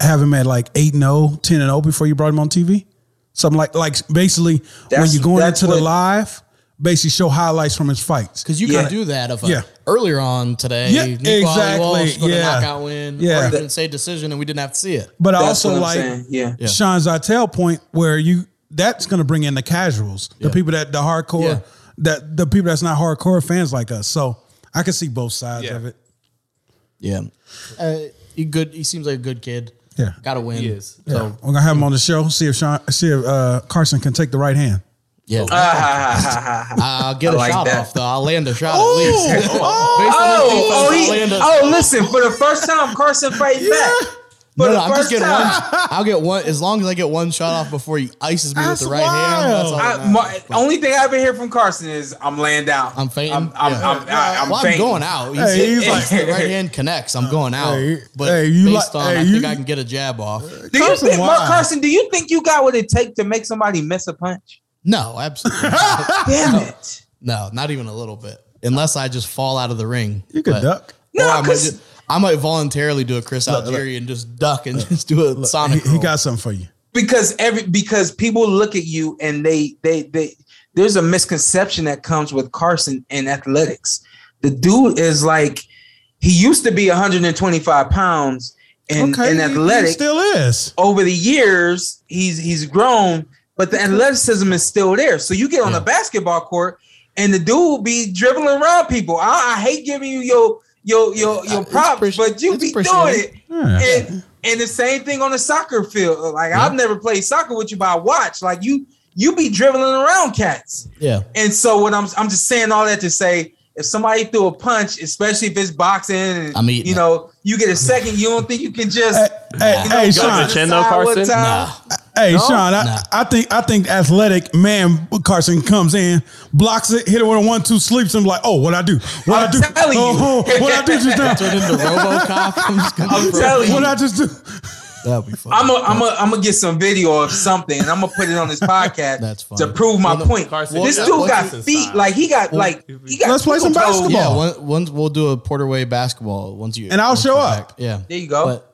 have him at like 8 and 0, 10 and 0 before you brought him on TV? Something like like basically when you're going that's into the live, basically show highlights from his fights. Because you Yeah. could do that if a, uh, Yeah. earlier on today, Yeah, Nico Ali exactly, Walsh yeah. a knockout win, Yeah. or even say decision, and we didn't have to see it. But I That's also like saying. Yeah. Yeah. Sean Zittel point where you that's going to bring in the casuals, the Yeah. people that the hardcore, Yeah. that the people that's not hardcore fans like us. So I can see both sides Yeah. of it. Yeah, uh, he good. He seems like a good kid. Yeah. got to win. He is. Yeah. So We're gonna have him on the show. See if Sean, see if uh, Carson can take the right hand. yeah, Ah, I'll get I a like shot that. off though. I'll land a shot at least. Based on Oh, defense, oh, he, a- oh, listen, for the first time, Carson fighting back. For No, no, I'm just getting time. one. I'll get one as long as I get one shot off before he ices me That's with the right hand. That's all wild. that I, my, only thing I ever hear from Carson is I'm laying down. I'm fainting. I'm, I'm, Yeah. I'm, I- I'm well, I'm fainting. going out. He's, Hey, he's like- the right hand connects. I'm going out. Hey, but hey, you based like- on, hey, I you- think I can get a jab off. Do you Carson, think, Mark? Carson? Do you think you got what it takes to make somebody miss a punch? No, absolutely. Damn it! no, not even a little bit. Unless I just fall out of the ring. You could duck. No, or I might, 'cause- just, I might voluntarily do a Chris Algieri and just duck and just do a Look, sonic. he, he got something for you. because every because people look at you and they they they there's a misconception that comes with Carson in athletics. The dude is like he used to be 125 pounds in, okay, in he- he still is. Over the years, he's he's grown, but the athleticism is still there. So you get on the basketball court and the dude will be dribbling around people. I, I hate giving you your your your your props, appreci- but you be doing appreciated. it. Yeah. And and the same thing on the soccer field. Like I've never played soccer with you, but I watch. Like you you be dribbling around cats. Yeah. And so what I'm I'm just saying all that to say if somebody threw a punch, especially if it's boxing, and I'm eating you know, you get a second, you don't think you can just Hey, you know, hey, go Sean. the Chin though, Carson? Nah. Hey, No? Sean, I, Nah. I think I think athletic man Carson comes in, blocks it, hit it with a one two, sleeps and like, oh, what I do? What I'm I do? telling you. Oh, oh what I do just now? Turn into RoboCop. I'm I'm throw- telling you. What I just do? That'd be fun. I'm gonna I'm gonna I'm gonna get some video of something and I'm gonna put it on this podcast That's to prove my Well, point. Carson, this yeah, dude what's got feet style? like he got like he got Let's play some toes. basketball. yeah, once we'll do a Porterway basketball once you And I'll show up. back. Yeah, There you go. But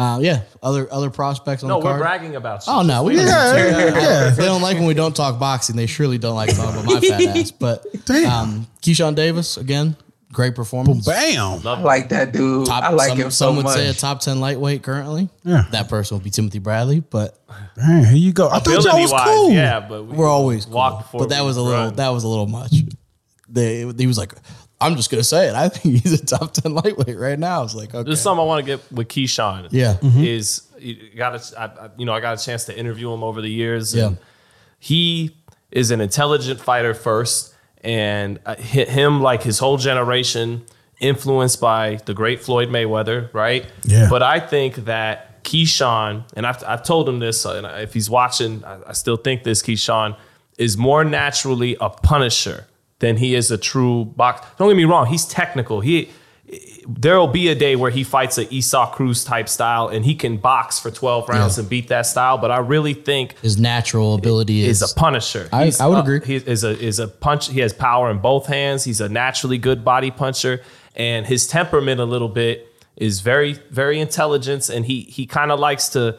uh, yeah, other other prospects on No, the card. No, we're card. bragging about you. Oh no, we Yeah, yeah, yeah. They don't like when we don't talk boxing. They surely don't like talking about my fat ass. But Damn. um, Keyshawn Davis again, great performance. Bam. I like that dude. Top, I like some, him so some would much. say a top ten lightweight currently. Yeah. that person would be Timothy Bradley, but Man, here you go. I thought y'all Ability was wise, cool. yeah, but we we're always cool. walk But that was a little run. that was a little much. They he was like, I'm just gonna say it. I think he's a top ten lightweight right now. It's like, okay, There's something I want to get with Keyshawn. Yeah. is you got a, I, I- you know I got a chance to interview him over the years. Yeah. he is an intelligent fighter first, and uh, hi- him like his whole generation influenced by the great Floyd Mayweather, right? Yeah. But I think that Keyshawn, and I've, I've told him this, uh, and if he's watching, I, I still think this Keyshawn is more naturally a punisher than he is a true box. Don't get me wrong, he's technical. He there'll be a day where he fights a Isaac Cruz type style and he can box for 12 rounds Yeah. and beat that style. But I really think his natural ability is, is a punisher. I- I would uh, agree. He is a is a punch. He has power in both hands. He's a naturally good body puncher, and his temperament a little bit is very very intelligent. And he he kind of likes to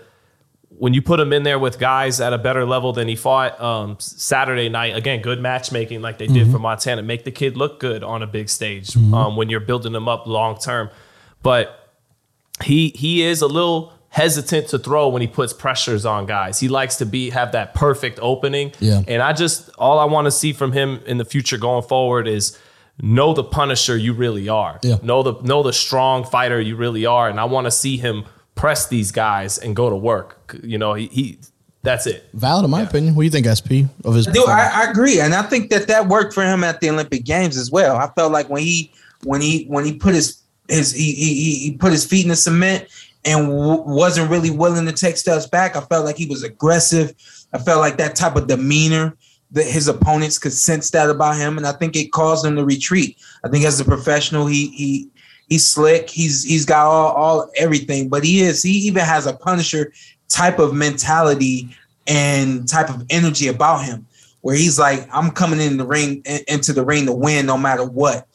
when you put him in there with guys at a better level than he fought um, Saturday night. Again, good matchmaking like they did for Montana. Make the kid look good on a big stage um, when you're building him up long term. But he he is a little hesitant to throw when he puts pressures on guys. He likes to be have that perfect opening. Yeah. And I just all I want to see from him in the future going forward is know the punisher you really are. Yeah. Know the know the strong fighter you really are. And I want to see him press these guys and go to work. You know, he, he that's it. valid in my opinion. What do you think, SP, of his? Dude. I, I agree, and I think that that worked for him at the Olympic Games as well. I felt like when he when he when he put his his he he, he put his feet in the cement and w- wasn't really willing to take steps back. I felt like he was aggressive. I felt like that type of demeanor that his opponents could sense that about him, and I think it caused him to retreat. I think as a professional, he he he's slick. He's he's got all all everything, but he is he even has a Punisher type of mentality and type of energy about him where he's like, I'm coming in the ring into the ring to win no matter what.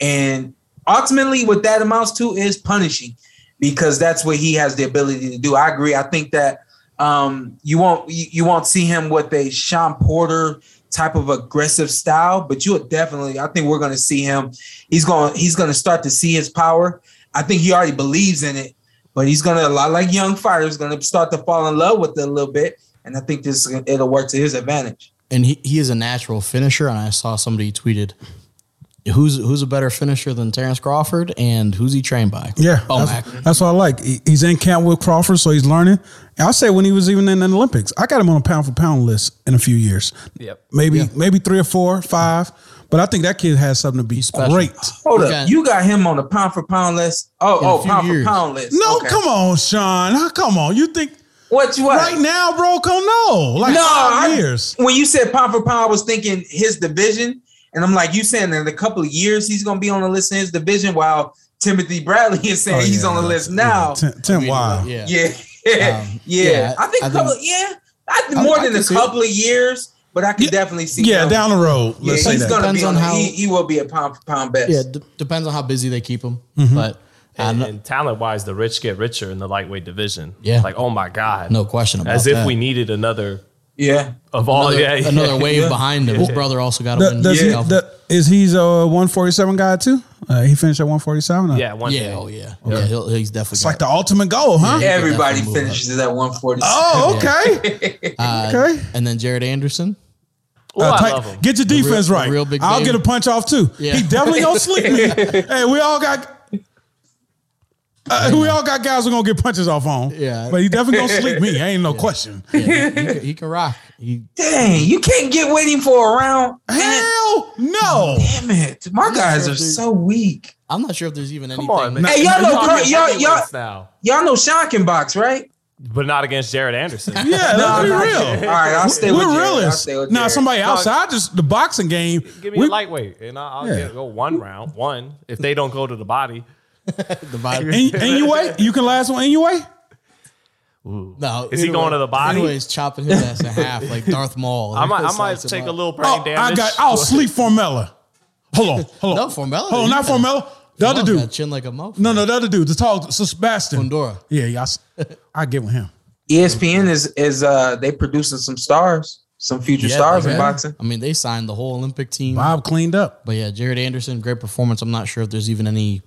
And ultimately, what that amounts to is punishing, because that's what he has the ability to do. I agree. I think that um, you won't you, won't see him with a Shawn Porter type of aggressive style, but you'll definitely. I think we're going to see him. He's going he's to start to see his power. I think he already believes in it, but he's going to a lot like young fighters to start to fall in love with it a little bit. And I think this it'll work to his advantage. and he, he is a natural finisher. And I saw somebody tweeted, "Who's who's a better finisher than Terrence Crawford, and who's he trained by?" Yeah, Bomac. that's, that's what I like. He- He's in camp with Crawford, so he's learning. And I say when he was even in the Olympics, I got him on a pound for pound list in a few years. Yep. Maybe Yeah. maybe three or four, five. But I think that kid has something to be special. great. Hold Okay. up, you got him on the pound for pound list. Oh, In oh, pound years. for pound list. No, Okay. come on, Sean. Come on. You think What you what? right now, bro? Come no, like No, five I- years. When you said pound for pound, I was thinking his division, and I'm like, you saying in a couple of years he's gonna be on the list in his division, while Timothy Bradley is saying Oh, he's on the that's- list now. yeah, Tim, Tim Wow. Yeah. Yeah, yeah, Um, yeah. yeah, I think a I couple. think- yeah, I think I- more I than can a see it. couple of years, but I can Yeah, definitely see. Yeah, him. down the road. Yeah, Let's say he's gonna Depends be on on. how- he, he will be a pound for pound best. Yeah, d- depends on how busy they keep him. Mm-hmm. But And, and talent wise, the rich get richer in the lightweight division. Yeah. Like, oh my God. No question about As if that. we needed another Yeah. of all. another, yeah, yeah. another wave behind him. His brother also got a The- win. does he, Yeah. the, is he's a 147 guy too? Uh, he finished at 147. or- Yeah, one yeah, thing. oh yeah, yeah. He'll, he's definitely. it's like the ultimate goal, huh? Yeah. Everybody definitely move finishes at 147. Oh, okay, uh, okay. And then Jared Anderson. Ooh, Uh, I tight- love him. Get your defense real- right. real big I'll game. get a punch off too. Yeah. He definitely don't sleep me. hey, we all got. Uh, we all got guys who are gonna get punches off on. Yeah. but he definitely gonna sleep me. Ain't no question. Yeah, he, he, can, he can rock. He, Dang, you can't get waiting for a round. Hell no. Damn it. My guys are so weak. I'm not sure if there's even anything. Come on, man. Hey, y'all know- We're talking y'all- y'all- Y'all know Sean can box, right? but not against Jared Anderson. Yeah, let's be no. real. All right, I'll stay with We're Jared. I'll realists. stay with Now, Jared. somebody outside just the boxing game. Give me we- a lightweight, and I'll, I'll Yeah. get, go one round, one. If they don't go to the body, The body. and, and you wait. You can last one. And you wait. no, Is he going to the body? Anyways, chopping his ass in half like Darth Maul. I might, I might take up. a little brain Oh, damage. I got. I'll sleep Formella. Hold on. Hold on. No, Formella. Hold on. Not Formella. The other dude. chin like a mofo. No, no, the other dude. The tall Sebastian. Fundora. Yeah, yeah. I s- I get with him. ESPN is is uh they producing some stars, some future Yeah, stars in boxing. I mean, they signed the whole Olympic team. Bob cleaned up. But yeah, Jared Anderson, great performance. I'm not sure if there's even any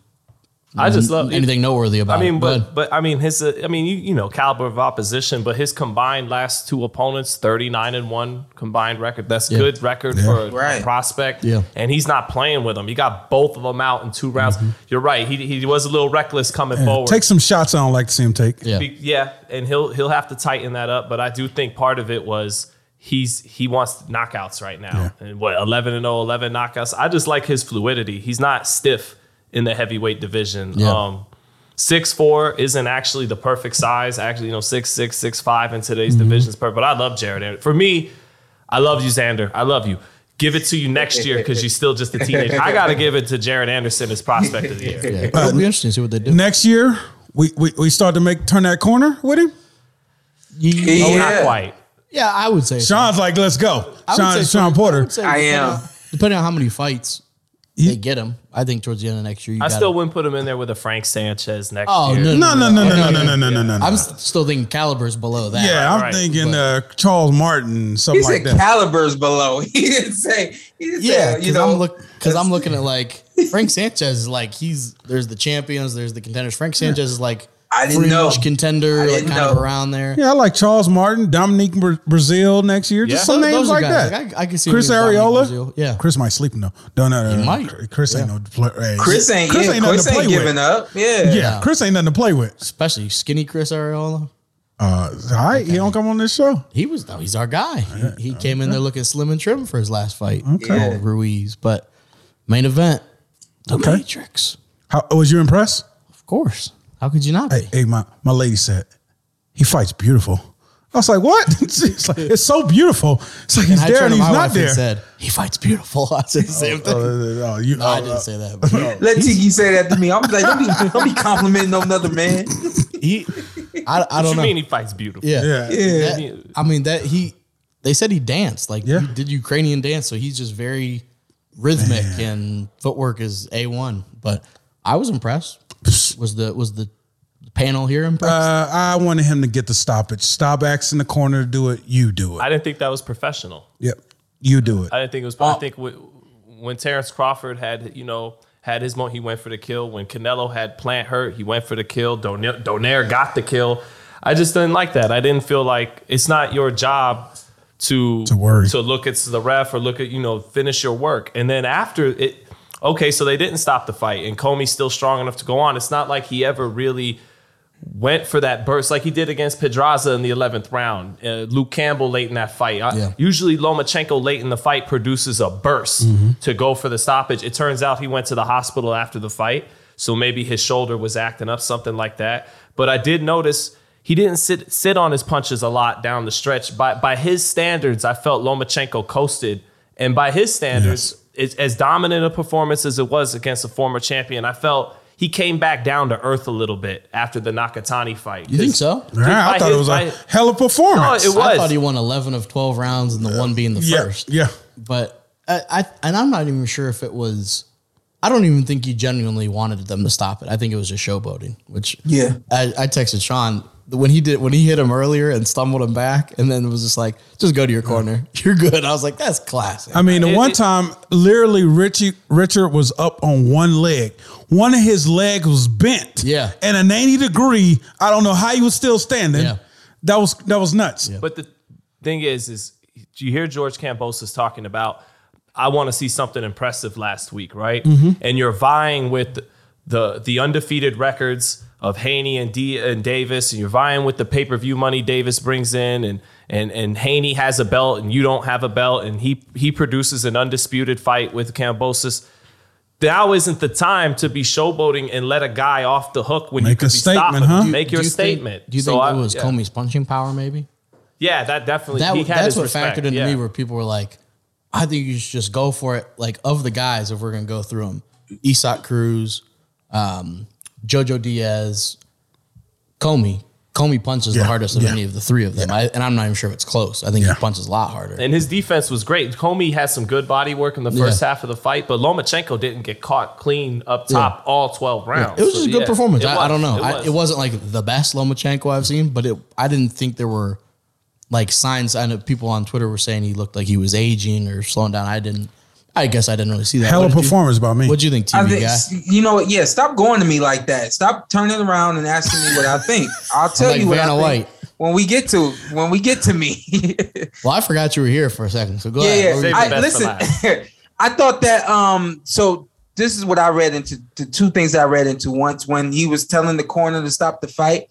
I just love anything noteworthy about. I mean, it. but but I mean his. Uh, I mean, you you know caliber of opposition, but his combined last two opponents, thirty nine and one combined record. That's Yeah. good record for a prospect. Yeah. and he's not playing with them. He got both of them out in two rounds. You're right. He he was a little reckless coming forward. Take some shots I don't like to see him take. yeah, Be- yeah, and he'll he'll have to tighten that up. But I do think part of it was he's he wants knockouts right now. And what 11 and 0, 11 knockouts. I just like his fluidity. He's not stiff in the heavyweight division. Yeah. Um, six four isn't actually the perfect size. Actually, you know, six six six five in today's Mm-hmm. division is perfect. But I love Jared. Anderson. For me, I love you, Xander. I love you. Give it to you next year because you're still just a teenager. I got to give it to Jared Anderson as prospect of the year. yeah. It'll be interesting to see what they do. Next year, we, we we start to make turn that corner with him. Yeah. Oh, not quite. Yeah, I would say. so. Sean's like, let's go. I would Sean Sean. Porter. would say I depending am. Depending on how many fights You- they get him, I think towards the end of next year, you I gotta- still wouldn't put him in there with a Frank Sanchez next Oh year. no, No, no, no, no, no, no, no, no, no, no. I'm still thinking calibers below that. Yeah, I'm right. thinking uh, Charles Martin, something He like said that. calibers below. He didn't say. He didn't Yeah. You because know, I'm look because I'm looking at like Frank Sanchez is like he's there's the champions, there's the contenders. Frank Sanchez is like I didn't fringe know. contender, didn't kind of around there. yeah, I like Charles Martin, Dominic Breazeale next year. Just Yeah. some Those- names those like guys, that. like, I, I can see Chris him as Dominic Arreola. Yeah, Chris might sleep no. No, no, no. He no. might. Chris ain't Yeah. no. Play, hey, Chris ain't. Chris yeah, ain't nothing Chris to play ain't with. giving up. Yeah. Yeah, Chris ain't nothing to play with. especially skinny Chris Arreola. Uh, all right, he don't come on this show. He was no, he's our guy. He, he came in there looking slim and trim for his last fight. Okay. Oh, Ruiz, but main event, the Okay. Matrix. How was you impressed? Of course. How could you not be? Hey, hey, my my lady said he fights beautiful. I was like, what? it's, like, it's so beautiful. It's like he's I there and he's not wife and there. said he fights beautiful. I said the same thing. Uh, uh, you, no, I didn't say that. But Let Tiki say that to me. I'm like, don't be, don't be complimenting no another man. he, I, I don't you know. mean he fights beautiful? yeah. Yeah. Yeah. That- I mean that he. They said he danced like Yeah. he did Ukrainian dance, so he's just very rhythmic and footwork is a one. But I was impressed. Was the was the panel here impressed? Uh, I wanted him to get the stoppage. Stop X in the corner to do it. You do it. I didn't think that was professional. yep. You do it. I didn't think it was. I think when Terrence Crawford had, you know, had his moment, he went for the kill. When Canelo had plant hurt, he went for the kill. Donaire, Donaire got the kill. I just didn't like that. I didn't feel like it's not your job to To worry. to look at the ref or look at you know finish your work. And then after it, okay, so they didn't stop the fight, and Commey's still strong enough to go on. It's not like he ever really went for that burst like he did against Pedraza in the 11th round. Uh, Luke Campbell late in that fight. I- Yeah. usually Lomachenko late in the fight produces a burst to go for the stoppage. It turns out he went to the hospital after the fight. So maybe his shoulder was acting up, something like that. But I did notice he didn't sit sit on his punches a lot down the stretch. By by his standards, I felt Lomachenko coasted. And by his standards, it's, as dominant a performance as it was against a former champion, I felt he came back down to earth a little bit after the Nakatani fight. you think so? Yeah, I by thought it was a hell of a performance. No, it was. I thought he won eleven of twelve rounds, and the one being the yeah, first. yeah. But I, I and I'm not even sure if it was I don't even think he genuinely wanted them to stop it. I think it was just showboating. Which Yeah. I, I texted Sean when he did when he hit him earlier and stumbled him back, and then was just like, just go to your corner. You're good. I was like, that's classic. I mean, the one time, literally, Richie Richard was up on one leg. One of his legs was bent. Yeah. And a 90 degree. I don't know how he was still standing. Yeah. That was that was nuts. But the thing is, is you hear George Kambosos talking about, I want to see something impressive last week, right? Mm-hmm. And you're vying with the the undefeated records of Haney and D and Davis, and you're vying with the pay per view money Davis brings in, and and and Haney has a belt and you don't have a belt, and he he produces an undisputed fight with Kambosos. Now isn't the time to be showboating and let a guy off the hook when you Make could a be statement, stopping. huh? Make your Do you think- statement. do you So think I- it was yeah. Commey's punching power? Maybe Yeah, that definitely. that he had that's his what respect. factored into yeah. me, where people were like, I think you should just go for it. Like of the guys, if we're gonna go through them, Isaac Cruz, um, Jojo Diaz, Commey. Commey punches the hardest of yeah. any of the three of them, I, and I'm not even sure if it's close. I think Yeah. he punches a lot harder. And his defense was great. Commey had some good body work in the first Yeah. half of the fight, but Lomachenko didn't get caught clean up top all 12 rounds. It was So, just a good yeah, performance. I, I don't know. It I, was. it wasn't like the best Lomachenko I've seen, but it. I didn't think there were like signs. I know people on Twitter were saying he looked like he was aging or slowing down. I didn't. I guess I didn't really see that. Hell What of did you- performance by me. What'd you think, I TV think guy? you know what? Yeah, stop going to me like that. Stop turning around and asking me what I think. I'll tell like you what Vanna I think White. when we get to when we get to me. Well, I forgot you were here for a second, so go yeah, ahead. yeah. What were the I, best listen, I thought that um so this is what I read into the two things I read into once when he was telling the corner to stop the fight.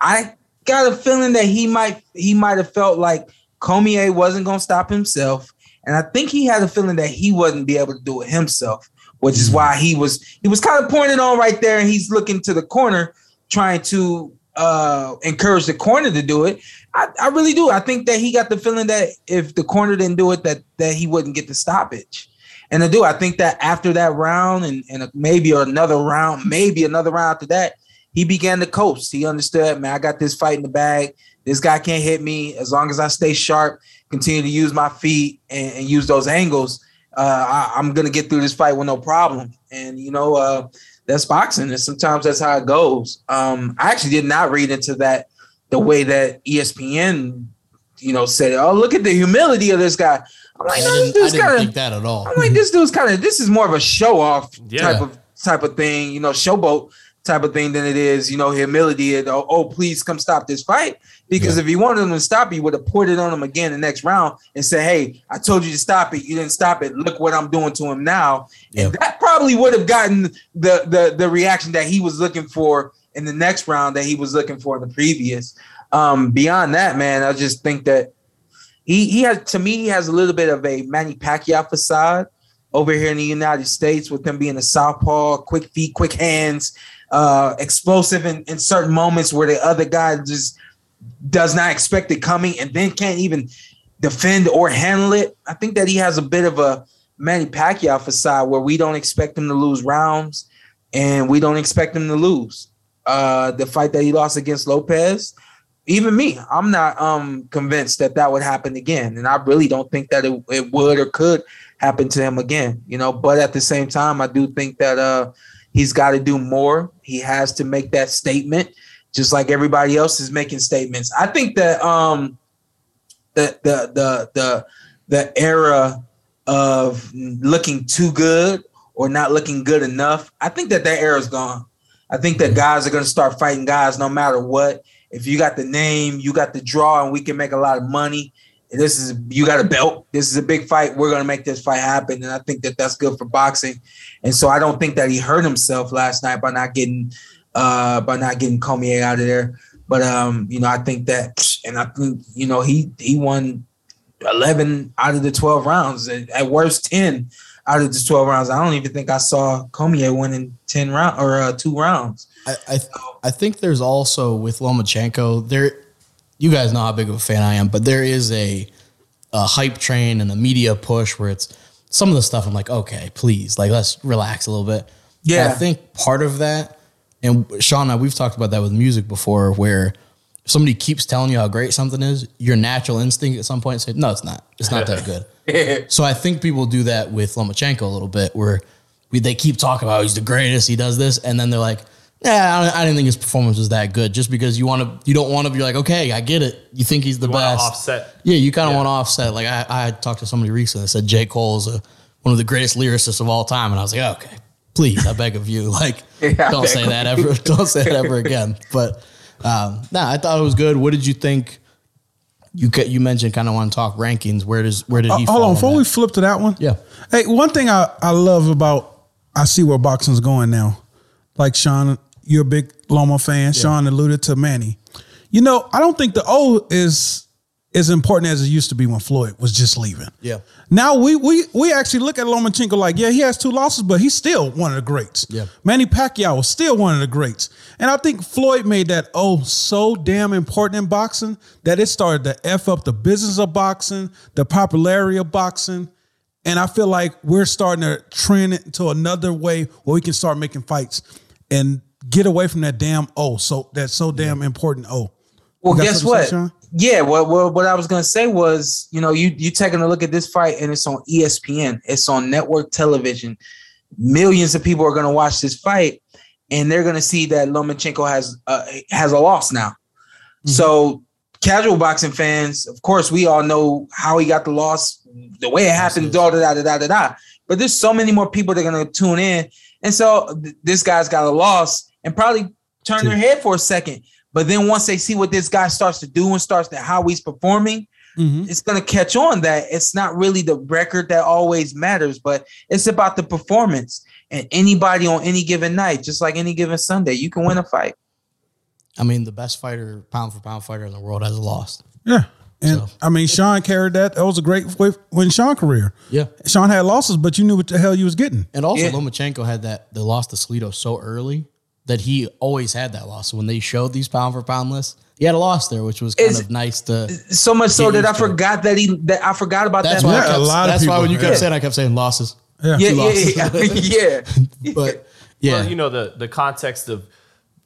I got a feeling that he might he might have felt like Commey wasn't gonna stop himself. And I think he had a feeling that he wouldn't be able to do it himself, which is why he was he was kind of pointed on right there and he's looking to the corner trying to uh encourage the corner to do it. I, I really do. I think that he got the feeling that if the corner didn't do it, that that he wouldn't get the stoppage. And I do. I think that after that round and, and maybe another round, maybe another round after that, he began to coast. He understood, man, I got this fight in the bag. This guy can't hit me as long as I stay sharp, continue to use my feet and, and use those angles. Uh, I, I'm gonna get through this fight with no problem. And you know, uh, that's boxing, and sometimes that's how it goes. Um, I actually did not read into that the way that ESPN, you know, said, "Oh, look at the humility of this guy." I'm like, I no, this didn't, I dude's didn't kind think of. that at all. I'm like, this dude's kind of. This is more of a show off Yeah. type of type of thing, you know, showboat type of thing than it is, you know, humility and oh, oh please come stop this fight. Because if he wanted him to stop, he would have poured it on him again the next round and said, Hey, I told you to stop it. You didn't stop it. Look what I'm doing to him now. And that probably would have gotten the the the reaction that he was looking for in the next round that he was looking for in the previous. Um, beyond that, man, I just think that he he has to me he has a little bit of a Manny Pacquiao facade over here in the United States with him being a southpaw, quick feet, quick hands, uh, explosive in, in certain moments where the other guy just does not expect it coming and then can't even defend or handle it. I think that he has a bit of a Manny Pacquiao facade where we don't expect him to lose rounds and we don't expect him to lose. Uh, the fight that he lost against Lopez, even me, I'm not um convinced that that would happen again, and I really don't think that it, it would or could happen to him again. You know, but at the same time, I do think that uh he's got to do more. He has to make that statement, just like everybody else is making statements. I think that um the the the the the era of looking too good or not looking good enough, I think that that era is gone. I think that guys are going to start fighting guys no matter what. If you got the name, you got the draw, and we can make a lot of money. This is you got a belt. This is a big fight. We're to make this fight happen, and I think that that's good for boxing. And so I don't think that he hurt himself last night by not getting uh by not getting Commey out of there. But um, you know, I think that, and I think you know he he won eleven out of the twelve rounds. At, worst, ten out of the twelve rounds. I don't even think I saw Commey winning ten round or uh, two rounds. I, I, I think there's also with Lomachenko there. You guys know how big of a fan I am, but there is a, a hype train and a media push where it's some of the stuff. I'm like, okay, please, like let's relax a little bit. Yeah. And I think part of that, and Sean and I, we've talked about that with music before, where somebody keeps telling you how great something is, your natural instinct at some point say, no, it's not. It's not that good. So I think people do that with Lomachenko a little bit, where we they keep talking about he's the greatest, he does this, and then they're like, yeah, I, I didn't think his performance was that good. Just because you want to, you don't want to be like, okay, I get it. You think he's the You best. offset. Yeah, you kind of Yeah. want to offset. Like I, I talked to somebody recently that said J. Cole is a, one of the greatest lyricists of all time, and I was like, okay, please, I beg of you, like, Yeah, don't say that ever, don't say that ever again. But um, nah, I thought it was good. What did you think? You you mentioned kind of want to talk rankings. Where does where did he? Uh, fall hold on, on before that? we flip to that one. Yeah. Hey, one thing I, I love about I see where boxing's going now. Like Sean, you're a big Loma fan. Sean alluded to Manny. You know, I don't think the O is as important as it used to be when Floyd was just leaving. Yeah. Now we we we actually look at Lomachenko like, yeah, he has two losses, but he's still one of the greats. Yeah. Manny Pacquiao was still one of the greats. And I think Floyd made that oh so damn important in boxing that it started to F up the business of boxing, the popularity of boxing. And I feel like we're starting to trend it into another way where we can start making fights and get away from that damn oh so that's so damn important oh. Well, guess what? say, Yeah, well, well, what I was gonna say was, you know, you you taking a look at this fight and it's on ESPN, it's on network television. Millions of people are gonna watch this fight, and they're gonna see that Lomachenko has uh, has a loss now. So, casual boxing fans, of course, we all know how he got the loss, the way it happened, da da da da da da. But there's so many more people that are gonna tune in, and so th- this guy's got a loss and probably turn their head for a second. But then once they see what this guy starts to do and starts to how he's performing, Mhm. it's gonna catch on that it's not really the record that always matters, but it's about the performance. And anybody on any given night, just like any given Sunday, you can win a fight. I mean, the best fighter, pound for pound fighter in the world, has lost. Yeah. And So- I mean, Sean carried that. That was a great way win Sean career. Yeah. Sean had losses, but you knew what the hell you was getting. And also, Yeah. Lomachenko had that they lost to Salido so early that he always had that loss. So when they showed these pound for pound lists, he had a loss there, which was kind Is- of nice to. So much so that I to forgot that he that I forgot about That's that. why. Kept, a lot of that's why when you kept yeah. saying, I kept saying losses. Yeah. yeah, two yeah, losses. yeah, yeah. But yeah, Well, you know the the context of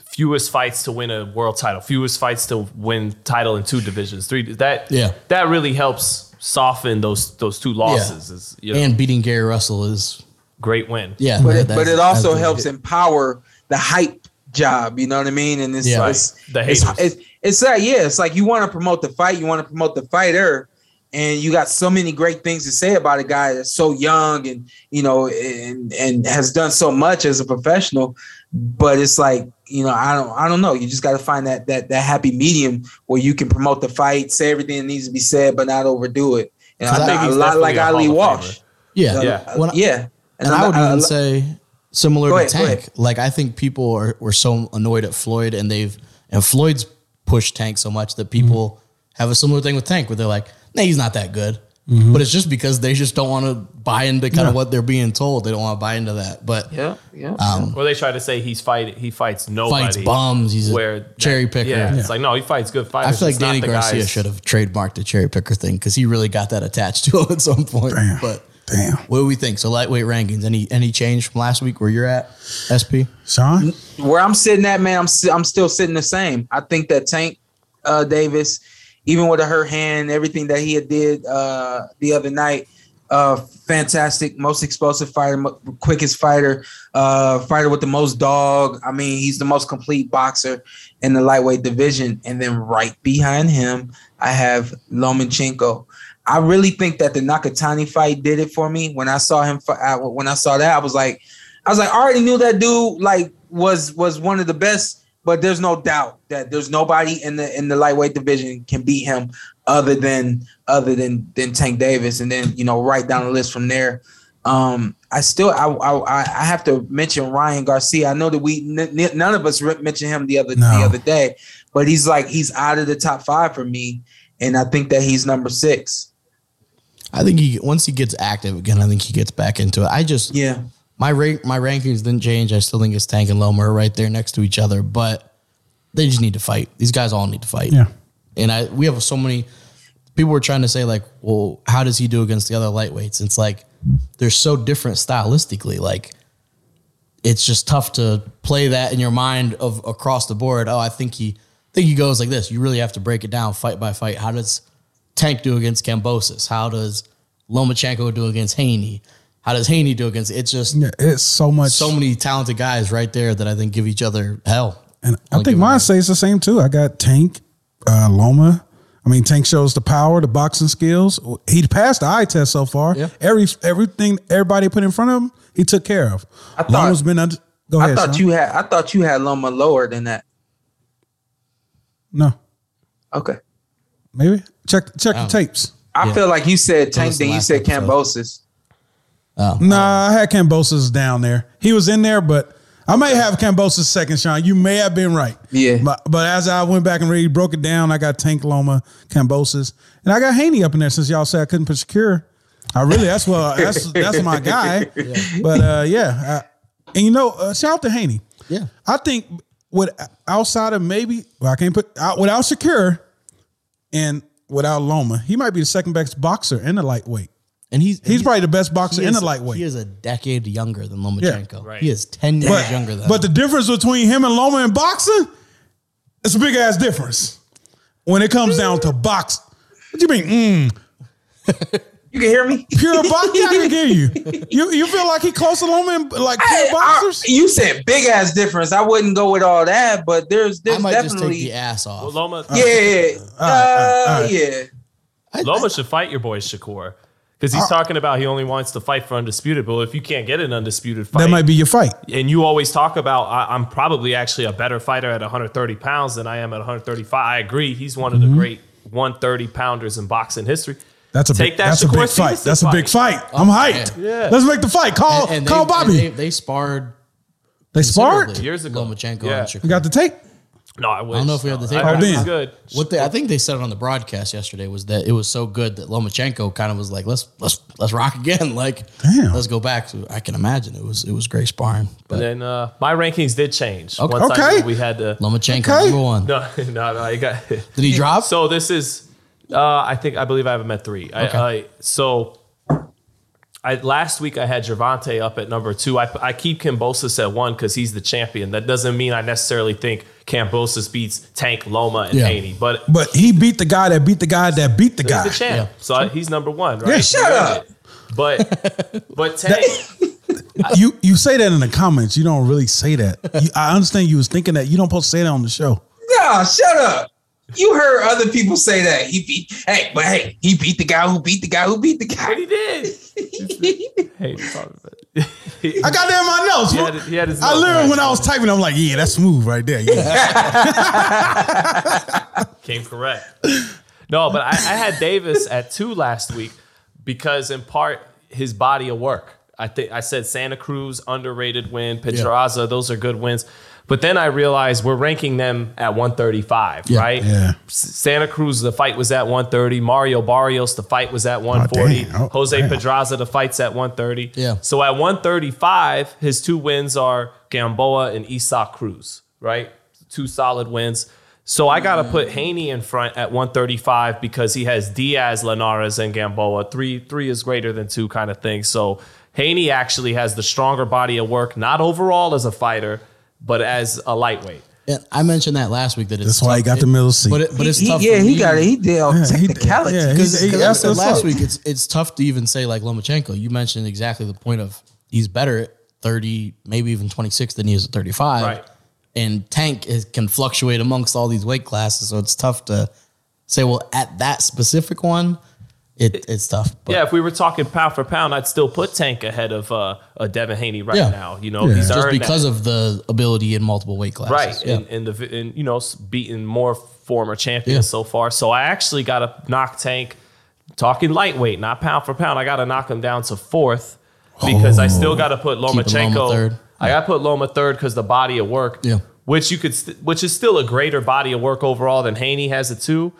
fewest fights to win a world title, fewest fights to win title in two divisions, three. That Yeah. that really helps soften those those two losses. Is you know, and beating Gary Russell is great win. yeah. But it, but it also helps empower the hype job. You know what I mean? And it's Yeah. it's, The it's, haters. it's it's like yeah, it's like you want to promote the fight, you want to promote the fighter, and you got so many great things to say about a guy that's so young and you know and and has done so much as a professional. But it's like you know I don't I don't know. You just got to find that that that happy medium where you can promote the fight, say everything that needs to be said, but not overdo it. And Cause I I, think a lot like definitely Ali a Walsh. yeah, Yeah. When yeah. And I would a- even a- say similar Go to ahead, Tank. Like I think people are were so annoyed at Floyd and they've and Floyd's pushed Tank so much that people Mm-hmm. have a similar thing with Tank where they're like, nah, he's not that good. Mm-hmm. But it's just because they just don't want to buy into kind of what they're being told. They don't want to buy into that. But yeah, yeah. um, Or they try to say he's fight he fights nobody. fights bums. He's a Where cherry that- picker. Yeah, it's like no, he fights good fighters. I fighters. feel like It's Danny Garcia guys- should have trademarked the cherry picker thing because he really got that attached to him at some point. Damn. But Damn. what do we think? So lightweight rankings. Any any change from last week where you're at? SP. Sean? where I'm sitting at, man, I'm I'm still sitting the same. I think that Tank uh, Davis, even with a hurt hand, everything that he had did uh, the other night, uh, fantastic, most explosive fighter, mo- quickest fighter, uh, fighter with the most dog. I mean, he's the most complete boxer in the lightweight division. And then right behind him, I have Lomachenko. I really think that the Nakatani fight did it for me. When I saw him, I- when I saw that, I was like, I was like, I already knew that dude like was was one of the best, but there's no doubt that there's nobody in the in the lightweight division can beat him other than other than than Tank Davis, and then you know right down the list from there. Um, I still I I, I have to mention Ryan Garcia. I know that we n- none of us mentioned him the other No. the other day, but he's like he's out of the top five for me, and I think that he's number six. I think he once he gets active again, I think he gets back into it. I just Yeah, my rank my rankings didn't change. I still think it's Tank and Loma are right there next to each other, but they just need to fight. These guys all need to fight. Yeah. And I we have so many people were trying to say like, well, how does he do against the other lightweights? It's like they're so different stylistically. Like it's just tough to play that in your mind of across the board. Oh, I think he think he goes like this. You really have to break it down fight by fight. How does Tank do against Kambosos? How does Lomachenko do against Haney? how does Haney do against? It's just Yeah, it's so much. so many talented guys right there that I think give each other hell. And I think mine that. says the same too. I got Tank, uh, Loma. I mean, Tank shows the power, the boxing skills. He passed the eye test so far. Yeah. Every everything everybody put in front of him, he took care of. I thought- Loma's been under. Go I ahead. thought Sean. you had I thought you had Loma lower than that. no, Okay. Maybe check check Oh. the tapes. I Yeah. feel like you said was Tank, the then you last said episode. Kambosos. Oh, Nah, I had Kambosos down there. He was in there, but I may have Kambosos second, Sean. You may have been right. Yeah. But, but as I went back and really broke it down, I got Tank Loma, Kambosos, and I got Haney up in there since y'all said I couldn't put Shakur. I really that's well that's that's my guy. But uh, yeah, uh, and you know, uh, shout out to Haney. yeah. I think with outside of maybe well, I can't put out without Shakur and without Loma, he might be the second best boxer in the lightweight. And he's He's probably the best boxer he in the lightweight. He is a decade younger than Lomachenko. Yeah, Right. He is ten years but, younger than. but the difference between him and Loma in boxing, it's a big ass difference. When it comes down to box, what do you mean? Mm, You can hear me? pure boxing, I can hear you. You you feel like he close to Loma in like pure Hey, I- boxers? you said big ass difference. I wouldn't go with all that, but there's I there's might just take definitely the ass off. Well, Loma, yeah, yeah, all right, uh, all right. yeah. Loma should fight your boy Shakur because Uh, he's talking about he only wants to fight for undisputed. But if you can't get an undisputed fight, that might be your fight. and you always talk about I, I'm probably actually a better fighter at 130 pounds than I am at 135. I agree. He's one of Mm-hmm. the great 130 pounders in boxing history. That's a Take big, that that's a big fight. Stevenson That's a big fight. fight. I'm hyped. Yeah. Let's make the fight. Call and, and call they, Bobby. and They, sparred. they sparred sparred. Years ago. Lomachenko Yeah. and Shakur. You got the tape. No, I wish. don't know if we have the tape. I heard Oh, it good. What they, I think they said it on the broadcast yesterday was that it was so good that Lomachenko kind of was like, let's let's let's rock again. Like, Damn. let's go back. So I can imagine it was it was great sparring. But And then uh, my rankings did change. Okay. Once I Okay. knew we had to. Lomachenko Okay. number one. No, no, no. I got. Did he drop? So this is, uh, I think I believe I have him at three. Okay. I, I, so, I last week I had Gervonta up at number two. I, I keep Kambosos at one because he's the champion. That doesn't mean I necessarily think Kambosos beats Tank Loma and Yeah. Haney, but But he beat the guy that beat the guy that beat the guy. he's the champ. Yeah. So I, he's number one, right? Yeah, shut earned up. But but Tank, you you say that in the comments. You don't really say that. You, I understand you was thinking that. You don't supposed to say that on the show. No, shut up. You heard other people say that. He beat hey, but hey, he beat the guy who beat the guy who beat the but guy. he did. hey, sorry, I got that in my notes. He had it- he had his I notes. literally, when I was typing, I'm like, yeah, that's smooth right there. Yeah. came correct. No, but I, I had Davis at two last week because, in part, his body of work. I think I said Santa Cruz underrated win, Pedraza, those are good wins. But then I realized we're ranking them at 135, right? yeah. Santa Cruz, the fight was at 130. Mario Barrios, the fight was at 140. damn. Oh, Jose damn. Pedraza, the fight's at 130. Yeah. So at 135, his two wins are Gamboa and Isaac Cruz, right? Two solid wins. So I got to put Haney in front at 135 because he has Diaz, Linares, and Gamboa. Three, three is greater than two kind of thing. So Haney actually has the stronger body of work, not overall as a fighter, but as a lightweight. And I mentioned that last week that it's That's why he tough- got the middle seat. But it, but it's He- tough. yeah, for he me. got it. He did all Yeah, technicality. Because He- he- I that's- said that's last up. week, it's it's tough to even say like Lomachenko. You mentioned exactly the point of he's better at thirty, maybe even twenty six than he is at thirty five. Right. And Tank is, can fluctuate amongst all these weight classes, so it's tough to say. Well, at that specific one, it, it's tough. But yeah, if we were talking pound for pound, I'd still put Tank ahead of uh, uh Devin Haney right Yeah. now. You know, Yeah. he's just because that. of the ability in multiple weight classes, right Yeah. and, and the and you know beating more former champions so far so i actually got to knock tank talking lightweight not pound for pound i got to knock him down to fourth because i still got to put lomachenko third. i got to put loma third because the body of work Yeah. which you could st- which is still a greater body of work overall than haney has it too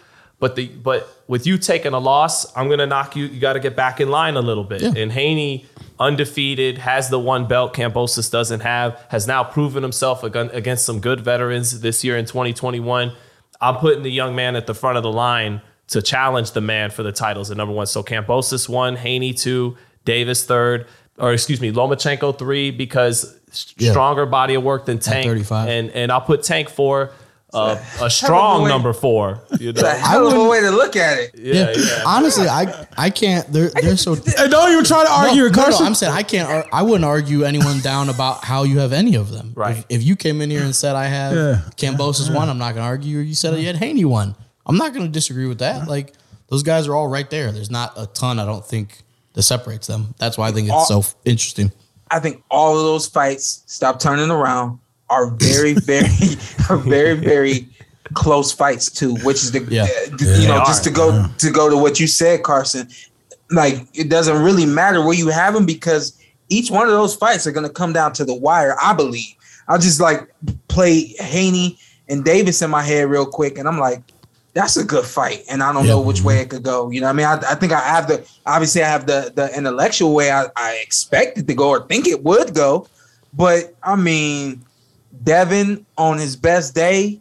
but the but with you taking a loss i'm gonna knock you you got to get back in line a little bit Yeah. and haney undefeated has the one belt kambosos doesn't have has now proven himself against some good veterans this year in 2021 i'm putting the young man at the front of the line to challenge the man for the titles at number one so kambosos one haney two davis third or excuse me lomachenko three because Yeah. stronger body of work than tank 35. and and i'll put tank four uh, a strong way- number four. You It's a know, hell of a way to look at it. yeah, yeah. Honestly, I I can't. They're they're so. Hey, don't even try to argue no, it, no, no, I'm saying I can't. I wouldn't argue anyone down about how you have any of them. Right. If, if you came in here and said I have Yeah. Kambosos one, I'm not going to argue. Or you said you had Haney one, I'm not going to disagree with that. Like those guys are all right there. There's not a ton. I don't think that separates them. That's why I think it's so interesting. I think all of those fights, stop turning around, are very, very, are very, very close fights too. Which is the, Yeah. uh, the- you know, just to go to go to what you said, Carson. Like it doesn't really matter where you have them because each one of those fights are going to come down to the wire. I believe. I'll just like play Haney and Davis in my head real quick, and I'm like, that's a good fight, and I don't know which way it could go. You know, what I mean, I, I think I have the obviously I have the the intellectual way I, I expect it to go or think it would go, but I mean, Devin on his best day,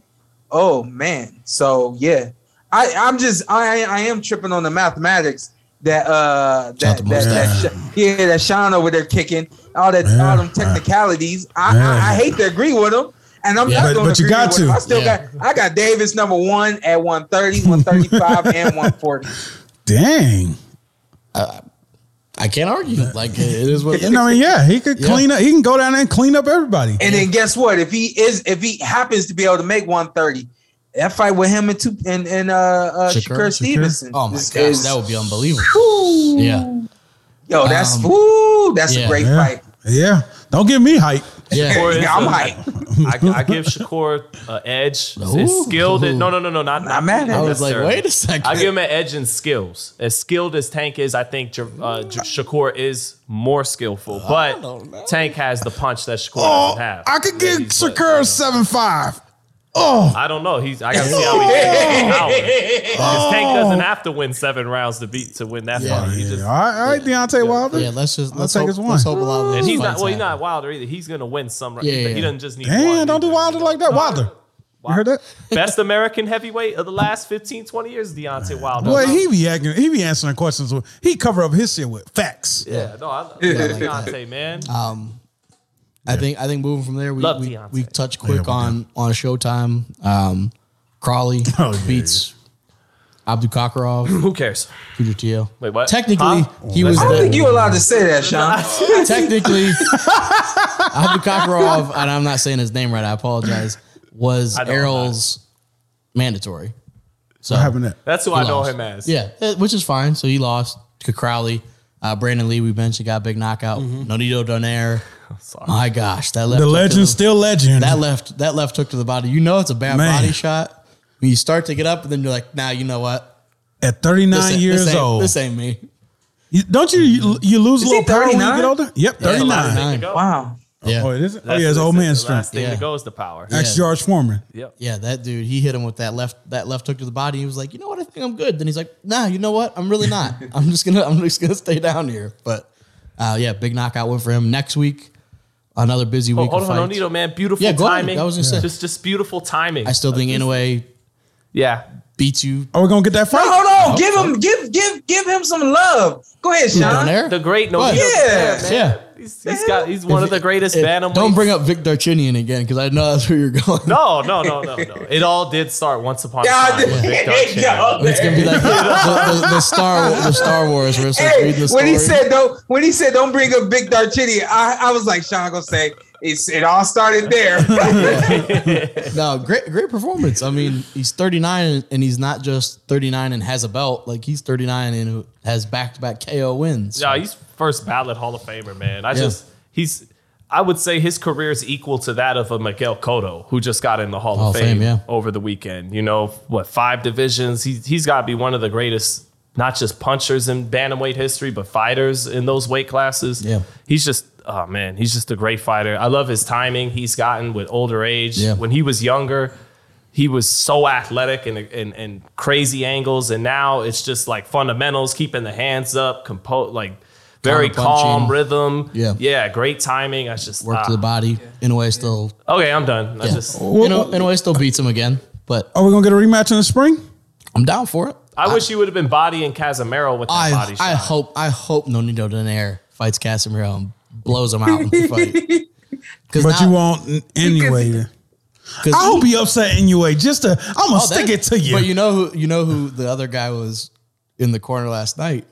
oh man. So yeah, I I'm just I I am tripping on the mathematics that uh Shout out that, that, Mustang. that yeah that Sean over there kicking all that Yeah. all them technicalities. I, Yeah. I I hate to agree with him. And I'm Yeah. not But- going but to you got with to. him. I still Yeah. got I got Davis number one at 130, 135, and 140. Dang. I can't argue. Like it is what. it You know, I mean, yeah, he could Yeah. clean up. He can go down there and clean up everybody. And then guess what? If he is, if he happens to be able to make 130, that fight with him and two and, and uh, uh Shakur? Shakur, Stevenson. Oh my is- gosh, is- that would be unbelievable. Whew. Yeah, Yo, that's Um, woo, that's yeah. a great Yeah. fight. Yeah. Don't give me hype. Yeah. Shakur Yeah, I'm a- hype. I, I give Shakur an edge. Ooh. His skilled. No, no, no, no, not Not mad at I it. was like, wait a second. I give him an edge in skills. As skilled as Tank is, I think J- uh, Shakur is more skillful. But. Tank has the punch that Shakur Oh, doesn't have. I could give he's what- Shakur seven five. Oh, I don't know. He's. I got to see how he gets Because Tank doesn't have to win seven rounds to beat to win that Yeah. fight. He yeah. just. all right, all right, Deontay Wilder. Yeah, let's just let's take hope, his one. let's hope a lot of And he's not. fights Well, he's not Wilder either. He's gonna win some. Yeah, he, yeah, he doesn't just need. Damn, one don't do Wilder like that. Wilder. You heard that? Best American heavyweight of the last 15, 20 years, Deontay Wilder. Boy, he be acting, he be answering questions. With, he cover up his shit with facts. Yeah, no, I love Deontay, man. Um, I think I think moving from there, we Love we, Deontay. we touch quick Yeah, we on on Showtime. Um, Crawley Oh, yeah, beats Abdul Kakarov, Who cares? Fujitio. Wait, what? Technically, Huh? he was I don't think the, you allowed to say that, Sean. technically Abdul Kakarov, and I'm not saying his name right. I apologize. Was I know Errol's mandatory? So What happened there? That's who he I know lost. him as. Yeah, eh, which is fine. So he lost to Crowley. Uh, Brandun Lee, we mentioned, got a big knockout. Nonito Donaire. Sorry. My gosh, that left The hook to legend still legend. that left that left hook to the body. You know it's a bad Man. body shot. When you start to get up, and then you're like, nah, you know what? At 39 This years this old. This ain't me. You- don't you, you you lose a little he power when you get older? Yep, That's the last 39. thing to go. Wow. Yeah. Oh, it is? Oh, yeah, it's old man the last strength. thing Yeah. to go is the power. Ex Yeah. George Foreman. Yep. Yeah, that dude, he hit him with that left that left hook to the body. He was like, you know what? I think I'm good. Then he's like, nah, you know what? I'm really not. I'm just gonna I'm just gonna stay down here. But uh, yeah, big knockout win for him. Next week, another busy oh, week. Oh, hold of on, fights. Onito, man. Beautiful Yeah, go ahead. timing. I was gonna. Just, just beautiful timing. I still think Inoue yeah. beats you. Are we going to get that fight? hold Oh, on. Give him, give, give, give him some love. Go ahead, Sean. there. The great Go Nonito. ahead. Yeah. He's, he's got. He's one of the greatest If- bantamweights. don't bring up Vic Darchinyan again because I know that's where you're going. No, no, no, no, no. It all did start once upon a time. with Vic Darchinyan. It's gonna be like the, the, the Star the Star Wars where it's like Hey, reading the when he said don't, when he said don't bring up Big Darchini, I, I was like, Sean gonna say it's, it all started there. no, great great performance. I mean, he's 39 and he's not just 39 and has a belt. Like he's 39 and has back to back KO wins. Yeah, he's first ballot Hall of Famer, man. I Yeah. just he's I would say his career is equal to that of a Miguel Cotto, who just got in the Hall, Hall of of Fame, Fame, yeah. over the weekend. You know, what, five divisions? He's he's gotta be one of the greatest, not just punchers in bantamweight history, but fighters in those weight classes. Yeah. He's just oh man, he's just a great fighter. I love his timing he's gotten with older age. Yeah. When he was younger, he was so athletic and, and and crazy angles, and now it's just like fundamentals, keeping the hands up, compose like very calm rhythm. Yeah. yeah, great timing. I just Work ah. to the body. In a way, still. Okay, I'm done. I Yeah. just in, a, in a way, still beats him again. But Are we going to get a rematch in the spring? I'm down for it. I wish you would have been bodying Casimero with that I body shot. I hope I hope Nonito Donaire fights Casimero and blows him out in the fight. Because But you won't anyway. anyway. 'Cause I hope he- he upset anyway. just to. I'm gonna Oh, stick that- it to you. But you know who you know who the other guy was in the corner last night?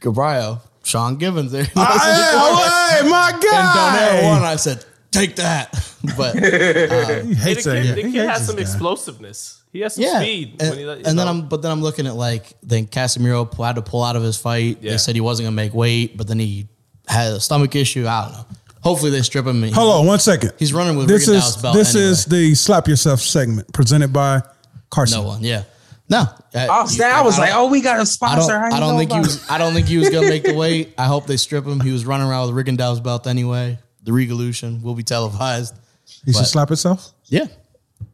Gabriel, Sean Gibbons. There. Ah, hey, hey, my and Donaire won. guy. I said, take that. But He The hates kid, that. the He kid hates has this some guy. explosiveness. He has some yeah, speed. and, when he, and then. I'm, but then I'm looking at like then Casimero had to pull out of his fight. Yeah. They said he wasn't gonna make weight, but then he had a stomach issue. I don't know. Hopefully they strip him. and he- Hold on one second. He's running with this Rigondeaux's is belt this anyway. is the slap yourself segment presented by Carson. No one. Yeah. No. Oh, snap. I was like, oh, we got a sponsor. don't. I don't think he was. I don't think he was gonna make the weight. I hope they strip him. He was running around with Rigondeaux's belt anyway. The Revolution will be televised. He should slap himself. Yeah.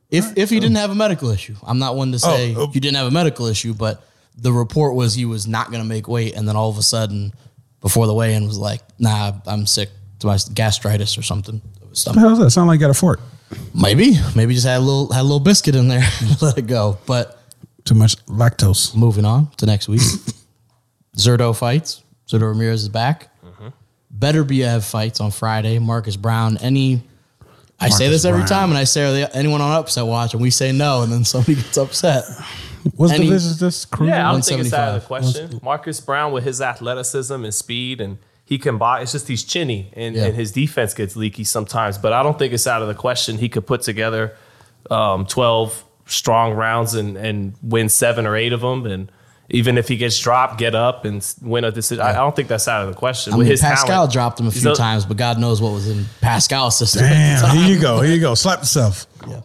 If if he didn't have a medical issue, I'm not one to oh, say Oh, oh. you didn't have a medical issue, but the report was he was not going to make weight, and then all of a sudden, before the weigh-in, was like, "Nah, I'm sick to my gastritis or something." What the Stomach. hell is that? Sound like you got a fort. Maybe, maybe just had a little had a little biscuit in there, let it go. But Too much lactose. moving on to next week, Zurdo fights. Zurdo Ramirez is back. Mm-hmm. Beterbiev fights on Friday. Marcus Browne. Any. I say this every Browne. time, and I say, "Are they, anyone on upset watch?" And we say no, and then somebody gets upset. What's Any- the business? This cruiser? Yeah, I don't think it's out of the 175. question. Marcus Browne with his athleticism and speed and he can buy. It's just he's chinny and, Yeah. and his defense gets leaky sometimes. But I don't think it's out of the question. He could put together um, twelve strong rounds and and win seven or eight of them. And even if he gets dropped, get up and win a decision. I I don't think that's out of the question. I mean, his Pascal talent, dropped him a few a- times, but God knows what was in Pascal's system. Damn. Here you go. Here you go. Slap yourself. Yeah.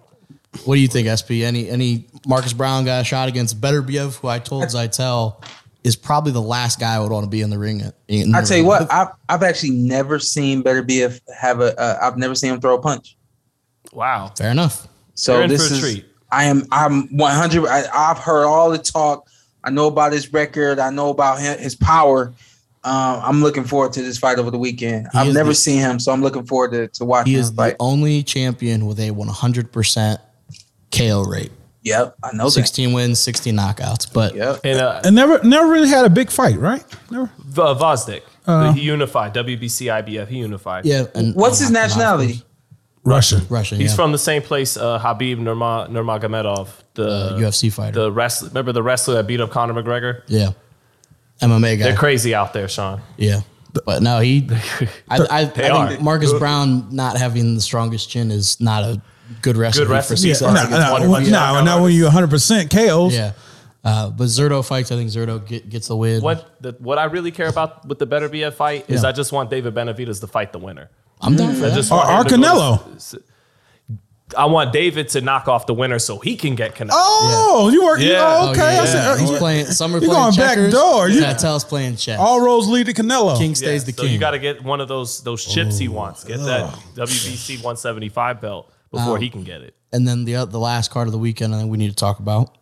What do you think, SP? Any any Marcus Browne got a shot against Beterbiev, who I told Zittel is probably the last guy I would want to be in the ring. At, in I the tell you what, I've I've actually never seen Beterbiev have a. Uh, I've never seen him throw a punch. wow. Fair enough. So this for a is. treat. I am. I'm 100. I, I've heard all the talk. I know about his record. I know about him, his power. Um, I'm looking forward to this fight over the weekend. He I've never the- seen him, so I'm looking forward to, to watching He him is the fight. only champion with a 100% KO rate. Yep, I know 16 wins, 16 knockouts. But. Yep. And uh, And never, never really had a big fight, right? Never. V- Gvozdyk, he unified WBC IBF. He unified. yeah. And What's his and Hakamov, nationality? Course. Russian. Russian. He's yeah. from the same place uh, Khabib Nurma, Nurmagomedov, the Uh, UFC fighter. the wrestler. Remember the wrestler that beat up Conor McGregor? yeah. MMA guy. They're crazy out there, Sean. Yeah. But no, he. I, I, I They think are. Marcus Brown not having the strongest chin is not a good recipe, Good recipe. for Yeah, success. No, against no, one no, punch no, not when you 100% KOs. Yeah. Uh, but Zurdo fights. I think Zurdo get, gets the win. What the, what I really care about with the Beterbiev fight is Yeah. I just want David Benavidez to fight the winner. I'm down for I that. just Or, want or him to go to- Canelo. I want David to knock off the winner so he can get Canelo. Oh, you work. Yeah. Oh, Oh, okay. yeah, I said, yeah. uh, He's you- playing. Some are you playing going back checkers. door. You- Tatel's playing chess. all roads lead to Canelo. king Yeah, stays the so king. you got to get one of those those chips he wants. Get that WBC 175 belt before he can get it. and then the oth- the last card of the weekend, I think we need to talk about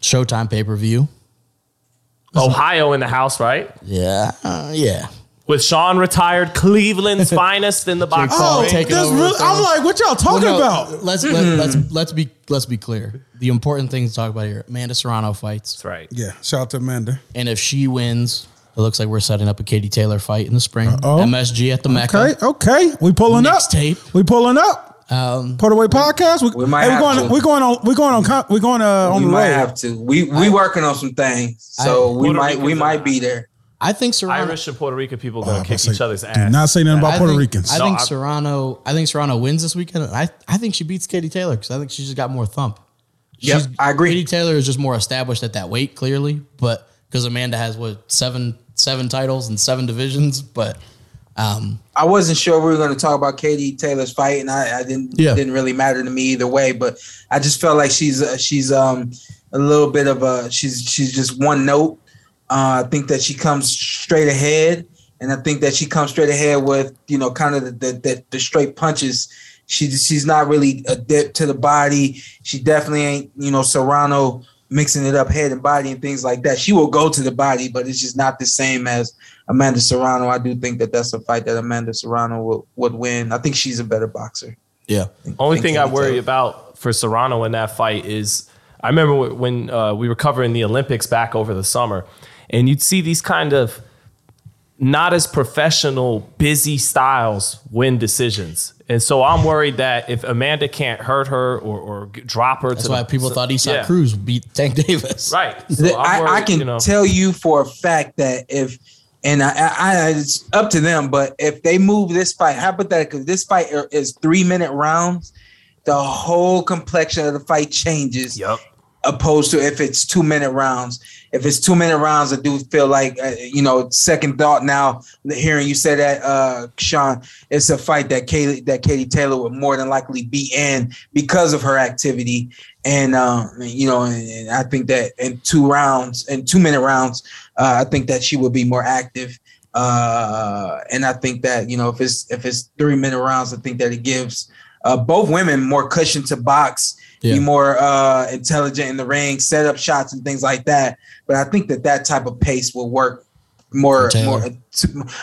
Showtime pay per view. Ohio in the house, right? Yeah, uh, yeah. With Sean retired, Cleveland's finest in the box. Oh, ring. taking that's over really, I'm them. like, what y'all talking Well, no, about? Let's let, let's let's be let's be clear. The important thing to talk about here: Amanda Serrano fights, That's right. Yeah, shout out to Amanda. and if she wins, it looks like we're setting up a Katie Taylor fight in the spring. Uh-oh. MSG at the Mecca. Okay, okay, we pulling up. Mixtape. We pulling up. Um, Put away podcast. We, We might hey, we're going. to. We're going on. We're going on. con- We're going uh, on we the might road. have to. We we working on some things, so we Puerto might we Ricans might be there. I think Serrano. Irish and Puerto Rican people are Oh, going I'm to kick about to each say, other's Do ass. not say nothing about I Puerto think, Ricans. I think I- Serrano. I think Serrano wins this weekend. I I think she beats Katie Taylor because I think she's just got more thump. Yep, She's- I agree. Katie Taylor is just more established at that weight, clearly, but because Amanda has what seven seven titles and seven divisions, but um, I wasn't sure we were going to talk about Katie Taylor's fight, and I, I didn't Yeah. didn't really matter to me either way. But I just felt like she's uh, she's um a little bit of a she's she's just one note. Uh, I think that she comes straight ahead, and I think that she comes straight ahead with you know kind of the the, the, the straight punches. She she's not really adept to the body. She definitely ain't you know Serrano mixing it up head and body and things like that. She will go to the body, but it's just not the same as Amanda Serrano. I do think that that's a fight that Amanda Serrano will, would win. I think she's a better boxer. yeah, Only thing I worry Taylor. about for Serrano in that fight is I remember when uh, we were covering the Olympics back over the summer, and you'd see these kind of not as professional, busy styles win decisions. And so I'm worried that if Amanda can't hurt her or, or drop her That's to why the, people so- thought Eastside yeah. Cruz beat Tank Davis. Right. So The- I'm I, I can you know, tell you for a fact that if and I, I, I it's up to them, but if they move this fight, hypothetically, if this fight is three minute rounds, the whole complexion of the fight changes. Yep. Opposed to if it's two minute rounds. If it's two minute rounds, I do feel like uh, you know second thought now. Hearing you say that, uh, Sean, it's a fight that Katie that Katie Taylor would more than likely be in because of her activity and um, you know, and, and I think that in two rounds, in two minute rounds, uh, I think that she would be more active. Uh, and I think that you know, if it's if it's three minute rounds, I think that it gives uh, both women more cushion to box, Yeah. be more uh, intelligent in the ring, set up shots and things like that. But I think that that type of pace will work more, more,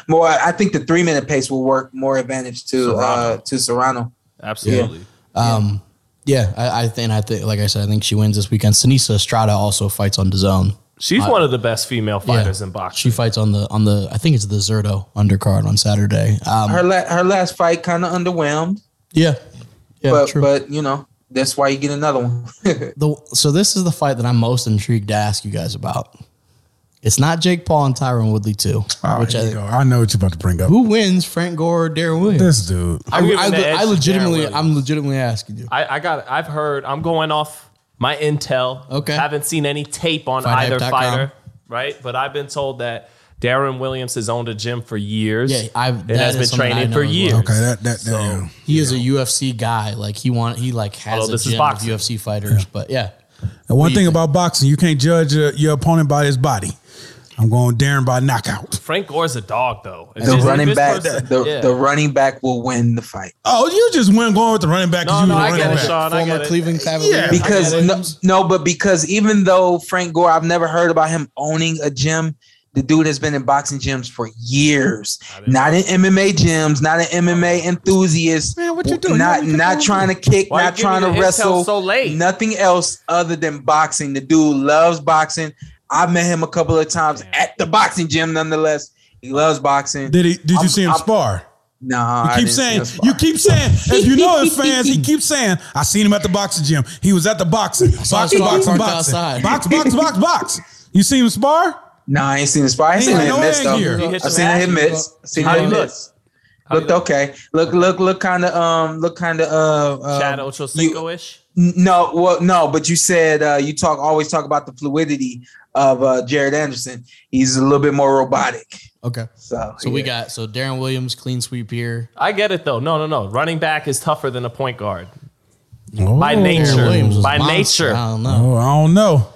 more. I think the three minute pace will work more advantage to uh, to Serrano. Absolutely. Um, yeah, I, I think I think like I said, I think she wins this weekend. Seniesa Estrada also fights on DAZN. She's one of the best female fighters Yeah. in boxing. She fights on the on the I think it's the Zurdo undercard on Saturday. Um, Her la- her last fight kind of underwhelmed. yeah, yeah, but true. but you know that's why you get another one. the, so this is the fight that I'm most intrigued to ask you guys about. It's not Jake Paul and Tyron Woodley too. Oh, which I. I know what you're about to bring up. who wins, Frank Gore or Deron Williams? This dude. I, I'm I, the edge I to legitimately, I'm legitimately asking you. I, I got. I've heard. I'm going off my intel. Okay. Haven't seen any tape on Fighthype.com. either fighter. Right. But I've been told that Deron Williams has owned a gym for years. Yeah, I've- and has been training for as well. years. Okay, that that, that So- yeah. He is a UFC guy. Like he want, he like has Although a this is gym of boxing. UFC fighters. But yeah, And one thing think? about boxing, you can't judge your, your opponent by his body. I'm going Deron by knockout. Frank Gore's a dog, though. It's the just- running back, person- the, yeah. the running back will win the fight Oh, you just went going with the running back because No, you no, was I a get running it, back. Sean. I former get it. Cleveland Cavalier. Yeah. because I get no, no, but because even though Frank Gore, I've never heard about him owning a gym. The dude has been in boxing gyms for years, not in MMA gyms, not an MMA enthusiast. Man, what you doing? Not You not trying to kick, Why not trying to wrestle. so late? Nothing else other than boxing. The dude loves boxing. I met him a couple of times at the boxing gym. Nonetheless, he loves boxing. Did he? Did you I'm- see him I'm- spar? No, You I keep didn't saying. him. You keep saying. If you know his fans, he keeps saying, "I seen him at the boxing gym. He was at the boxing, saw boxing, him boxing, boxing, outside. box, box, box, box." You see him spar? No, I ain't seen the spot. I ain't seen him no miss though. headgear. I some seen him hit ass. miss. Seen him he hit look? miss. Looked okay. Look, look, look, kind of, um, look, kind of, uh, uh, Chad you- Ochocinco ish. No, well, no, but you said uh, you talk always talk about the fluidity of uh, Jared Anderson. He's a little bit more robotic. okay. So, So we got so Deron Williams clean sweep here. I get it though. No, no, no. Running back is tougher than a point guard Oh. by nature. Williams By monster. nature. I don't know. Oh, I don't know.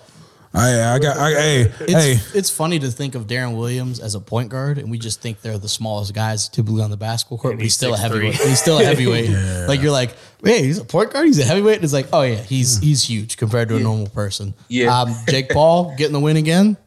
I, I got. I, hey, It's, hey. it's funny to think of Deron Williams as a point guard, and we just think they're the smallest guys typically on the basketball court. And But he's he's still a 6'3". heavyweight. He's still a heavyweight. Like you're like, hey, he's a point guard. He's a heavyweight. And it's like, oh yeah, he's he's huge compared to a normal person. Yeah. Um, Jake Paul getting the win again.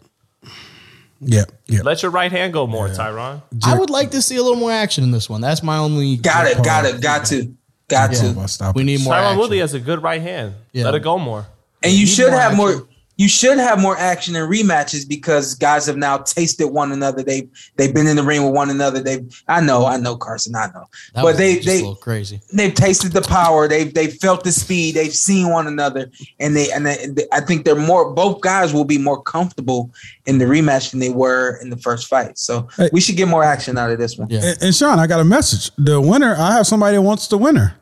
Yeah, yeah. Let your right hand go more, Tyron. I would like to see a little more action in this one. That's my only. got it, got it, got to, got Yeah. to. I'll stop We need more. Tyron. Woodley has a good right hand. Yeah. Let it go more. And you need should more have more. Action. You should have more action in rematches because guys have now tasted one another. They they've been in the ring with one another. They I know, I know, Carson, I know, That but was they just they a little crazy. they've tasted the power. They've they felt the speed. They've seen one another, and they and they, I think they're more. Both guys will be more comfortable in the rematch than they were in the first fight. So Hey. we should get more action out of this one. Yeah. And, and Sean, I got a message. The winner, I have somebody that wants the winner.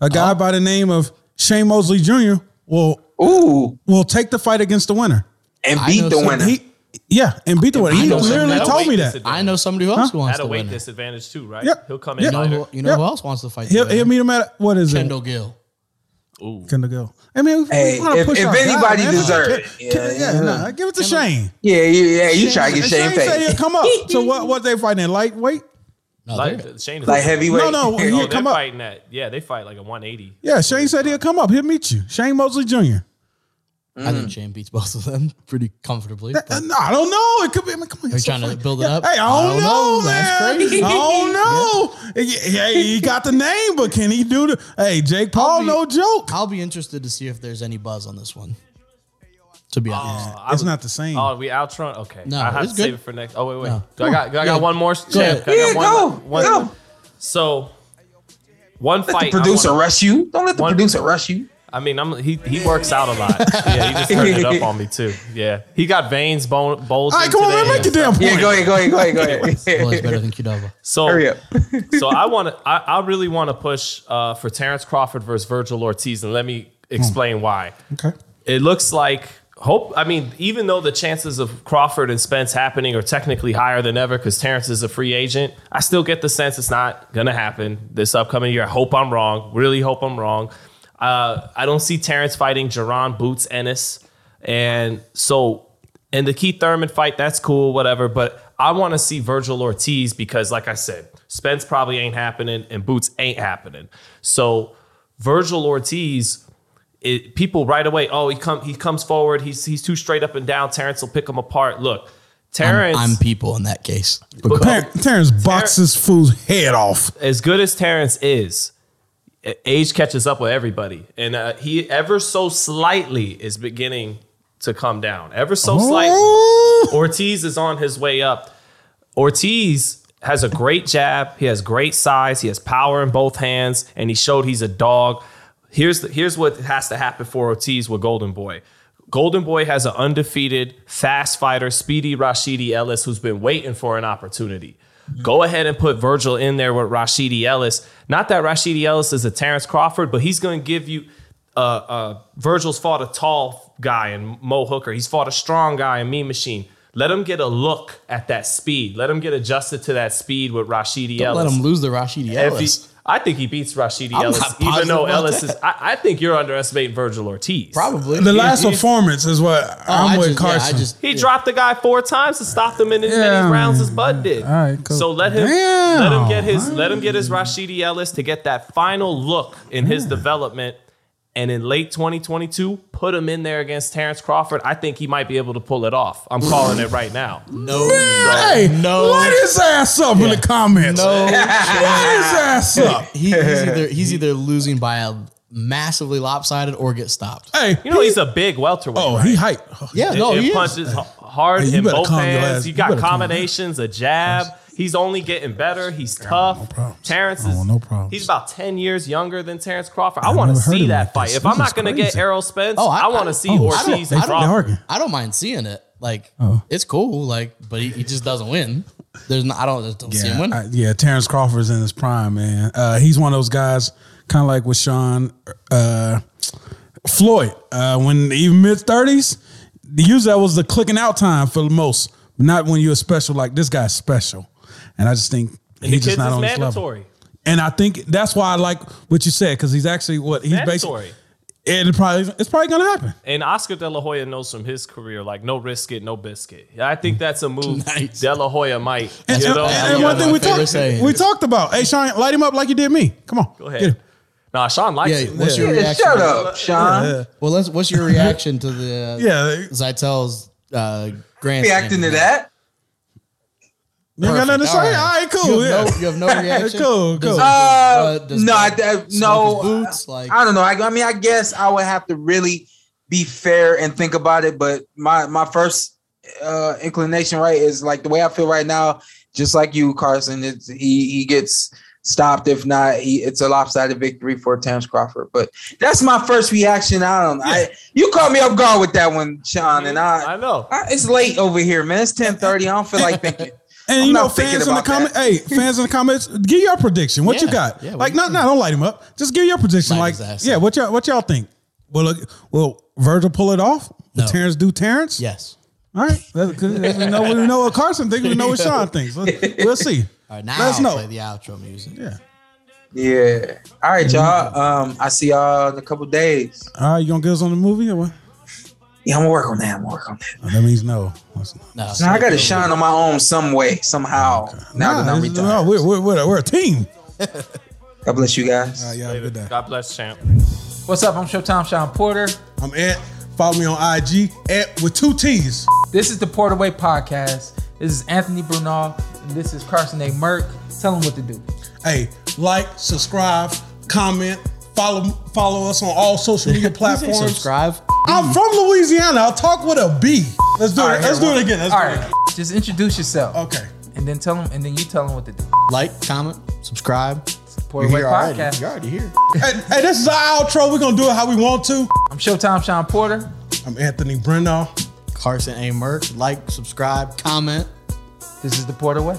A guy oh. by the name of Shane Mosley Jr. will Ooh, will take the fight against the winner. and beat the winner. He, yeah, and beat the winner. He literally told me that. I know somebody else who wants At a to weight win. disadvantage too, right? Yep. He'll come in Yep. You know, who, you know Yeah. who else wants to fight? He'll, the he'll meet him at what is Kendall it? Kendall Gill. Ooh. Kendall Gill. I mean, we Hey, wanna if- push if our guy, anybody man. it, Can- can- yeah, yeah, yeah. nah, give it to Shane. yeah, you, yeah, you try to get And Shane said he'll come up. So what? What they fighting in lightweight? No, Like, they're- Shane is Like heavyweight. No, no, Oh, he'll they're come up. fighting that. Yeah, they fight like a 180. Yeah, Shane said he'll come up. He'll meet you. Shane Mosley Jr. I think Shane beats both of them pretty comfortably. Uh, no, I don't know. It could be. I mean, come on, Are you it's so trying to build it Yeah, up? Hey, I I don't, don't know, know. That's man. crazy. I don't know. Hey, he got the name, but can he do the? Hey, Jake Paul, be- no joke. I'll be interested to see if there's any buzz on this one. To be honest, I it's was- not the same. Oh, we outrun. Okay, No, I have it's to save it for next. Oh wait, wait. No. Do I got? do I got Yeah. one more. Go ahead. champ? Can I Yeah, get go, one- go. So, one Let fight. I producer wanna- rush you. Don't let the One- producer rush you. I mean, I'm he he works out a lot. Yeah, he just turned it up on me too. Yeah, he got veins bone bulging. All right, come on, man, make your damn point. Yeah, go ahead, go ahead, go ahead, go ahead. always better than Qdoba. So Hurry up. so I want to. I, I really want to push uh, for Terrence Crawford versus Virgil Ortiz, and let me explain why. Okay. It looks like hope. I mean, even though the chances of Crawford and Spence happening are technically higher than ever because Terrence is a free agent, I still get the sense it's not gonna happen this upcoming year. I hope I'm wrong. Really hope I'm wrong. Uh, I don't see Terrence fighting Jaron Boots Ennis, and so in the Keith Thurman fight, that's cool, whatever. But I want to see Virgil Ortiz because, like I said, Spence probably ain't happening and Boots ain't happening. So Virgil Ortiz, it, people right away, oh, he come he comes forward, he's he's too straight up and down. Terrence will pick him apart. Look, Terrence, I'm, I'm people in that case. Ter- Terrence boxes fool's head off. as good as Terrence is, age catches up with everybody, and uh, he ever so slightly is beginning to come down. Ever so slightly. Oh, Ortiz is on his way up. Ortiz has a great jab. He has great size. He has power in both hands, and he showed he's a dog. Here's the, here's what has to happen for Ortiz with Golden Boy. Golden Boy has an undefeated, fast fighter, speedy Rashidi Ellis, who's been waiting for an opportunity. Go ahead and put Virgil in there with Rashidi Ellis. Not that Rashidi Ellis is a Terrence Crawford, but he's going to give you. Uh, uh, Virgil's fought a tall guy in Mo Hooker. He's fought a strong guy in Mean Machine. Let him get a look at that speed. Let him get adjusted to that speed with Rashidi Don't Ellis. let him lose the Rashidi Ellis. I think he beats Rashidi I'm Ellis, not even though Ellis that. is. I, I think you're underestimating Virgil Ortiz. Probably. the last he's- performance is what Oh, I'm I with just, yeah, Carson. I just He dropped the guy four times to stop him in as Yeah. many rounds as Bud did. All right, cool. So let him Damn. let him get his let him get his Rashidi Ellis to get that final look in his development. And in late 2022, put him in there against Terrence Crawford. I think he might be able to pull it off. I'm calling it right now. no. hey, no. light his ass up in the comments. No. light his ass up. He, he's either he's either losing by a massively lopsided or get stopped. Hey, You know, he's a big welterweight. oh, right? Oh, he hype. Yeah, It- no, it he punches h- hard Hey, in both hands. You you got combinations, a jab. He's only getting better. He's tough. problems. Terrence is no problems. He's about ten years younger than Terrence Crawford. I I've want to see that like fight. this. If This I'm not going to get. Errol Spence, Oh, I- I, want to see oh, Ortiz I don't- and I don't Crawford. I don't mind seeing it. Like Oh. it's cool. Like, but he, he just doesn't win. There's no, I don't, I don't see him win. I- yeah, Terrence Crawford's in his prime, man. Uh, he's one of those guys, kind of like with Sean uh, Floyd. Uh, when even mid thirties, usually that was the clicking out time for the most. Not when you're special like this guy's special, and I just think And he's just not is on this level. And I think that's why I like what you said because he's actually what he's Mandatory. basically. It probably it's probably gonna happen. And Oscar De La Hoya knows from his career, like no risk it, no biscuit. I think that's a move Nice. De La Hoya might. And, you and- know? and yeah, one thing we talked saying. we talked about. Hey, Sean, light him up like you did me. Come on, Go Get ahead. him. Nah, Sean likes Yeah, it. what's your Yeah, reaction? shut up, Sean. Well, let's. What's your reaction to the Yeah, Zittel's uh, grand? Reacting to that. You ain't got nothing to say. All right, cool. You yeah, no, you have no reaction. cool, Does- cool. Uh, uh, does no, I, I- no. boots. Like I don't know. I, I mean, I guess I would have to really be fair and think about it. But my my first uh, inclination, right, is like the way I feel right now. Just like you, Carson, it's he he gets stopped. If not, he, it's a lopsided victory for Terrence Crawford. But that's my first reaction. I don't. I you caught me off guard with that one, Sean, and I. I know. I it's late over here, man. It's ten thirty. I don't feel like thinking. And I'm you know, fans in the comments, hey, fans in the comments, give your prediction. What you got? yeah, like, we- no, no, don't light him up. Just give your prediction. Light like, ass yeah, what y'all, what y'all think? Will, look, will Virgil pull it off? Will No. Terrence do Terrence? yes. All right. That's, 'cause we know we know what Carson thinks. We know what Sean thinks. We'll, we'll see. All right, now Let us I'll know. play the outro music. Yeah. Yeah. All right, y'all. Um, I see y'all in a couple days. All right, you gonna get us on the movie or what? Yeah, I'm gonna work on that. I'm gonna work on that. Oh, that means no. That's- No, Now I got to shine on my own some way, somehow. Now that I'm retired. no, we're, we're, we're, we're a team. God bless you guys. All right, y'all good day. God bless champ. What's up? I'm Showtime Shawn Porter. I'm Ed. Follow me on IG at with two T's. This is the Porter Way Podcast. This is Anthony Brenagh, and this is Carson A. Merk. Tell them what to do. Hey, like, subscribe, comment, follow follow us on all social media Did you say platforms. subscribe. I'm from Louisiana. I'll talk with a B. Let's do All it. right, Let's here, do one- it again. Let's All do it right, just introduce yourself. Okay. And then tell them, and then you tell them what to do. Like, comment, subscribe. Porter You're here already. Podcast. You're already here. hey, hey, this is our outro. We're gonna do it how we want to. I'm Showtime Shawn Porter. I'm Anthony Brenagh. Carson A. Merk. Like, subscribe, comment. This is the Porter Way.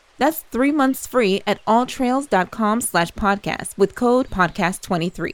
That's three months free at alltrails.com slash podcast with code podcast23.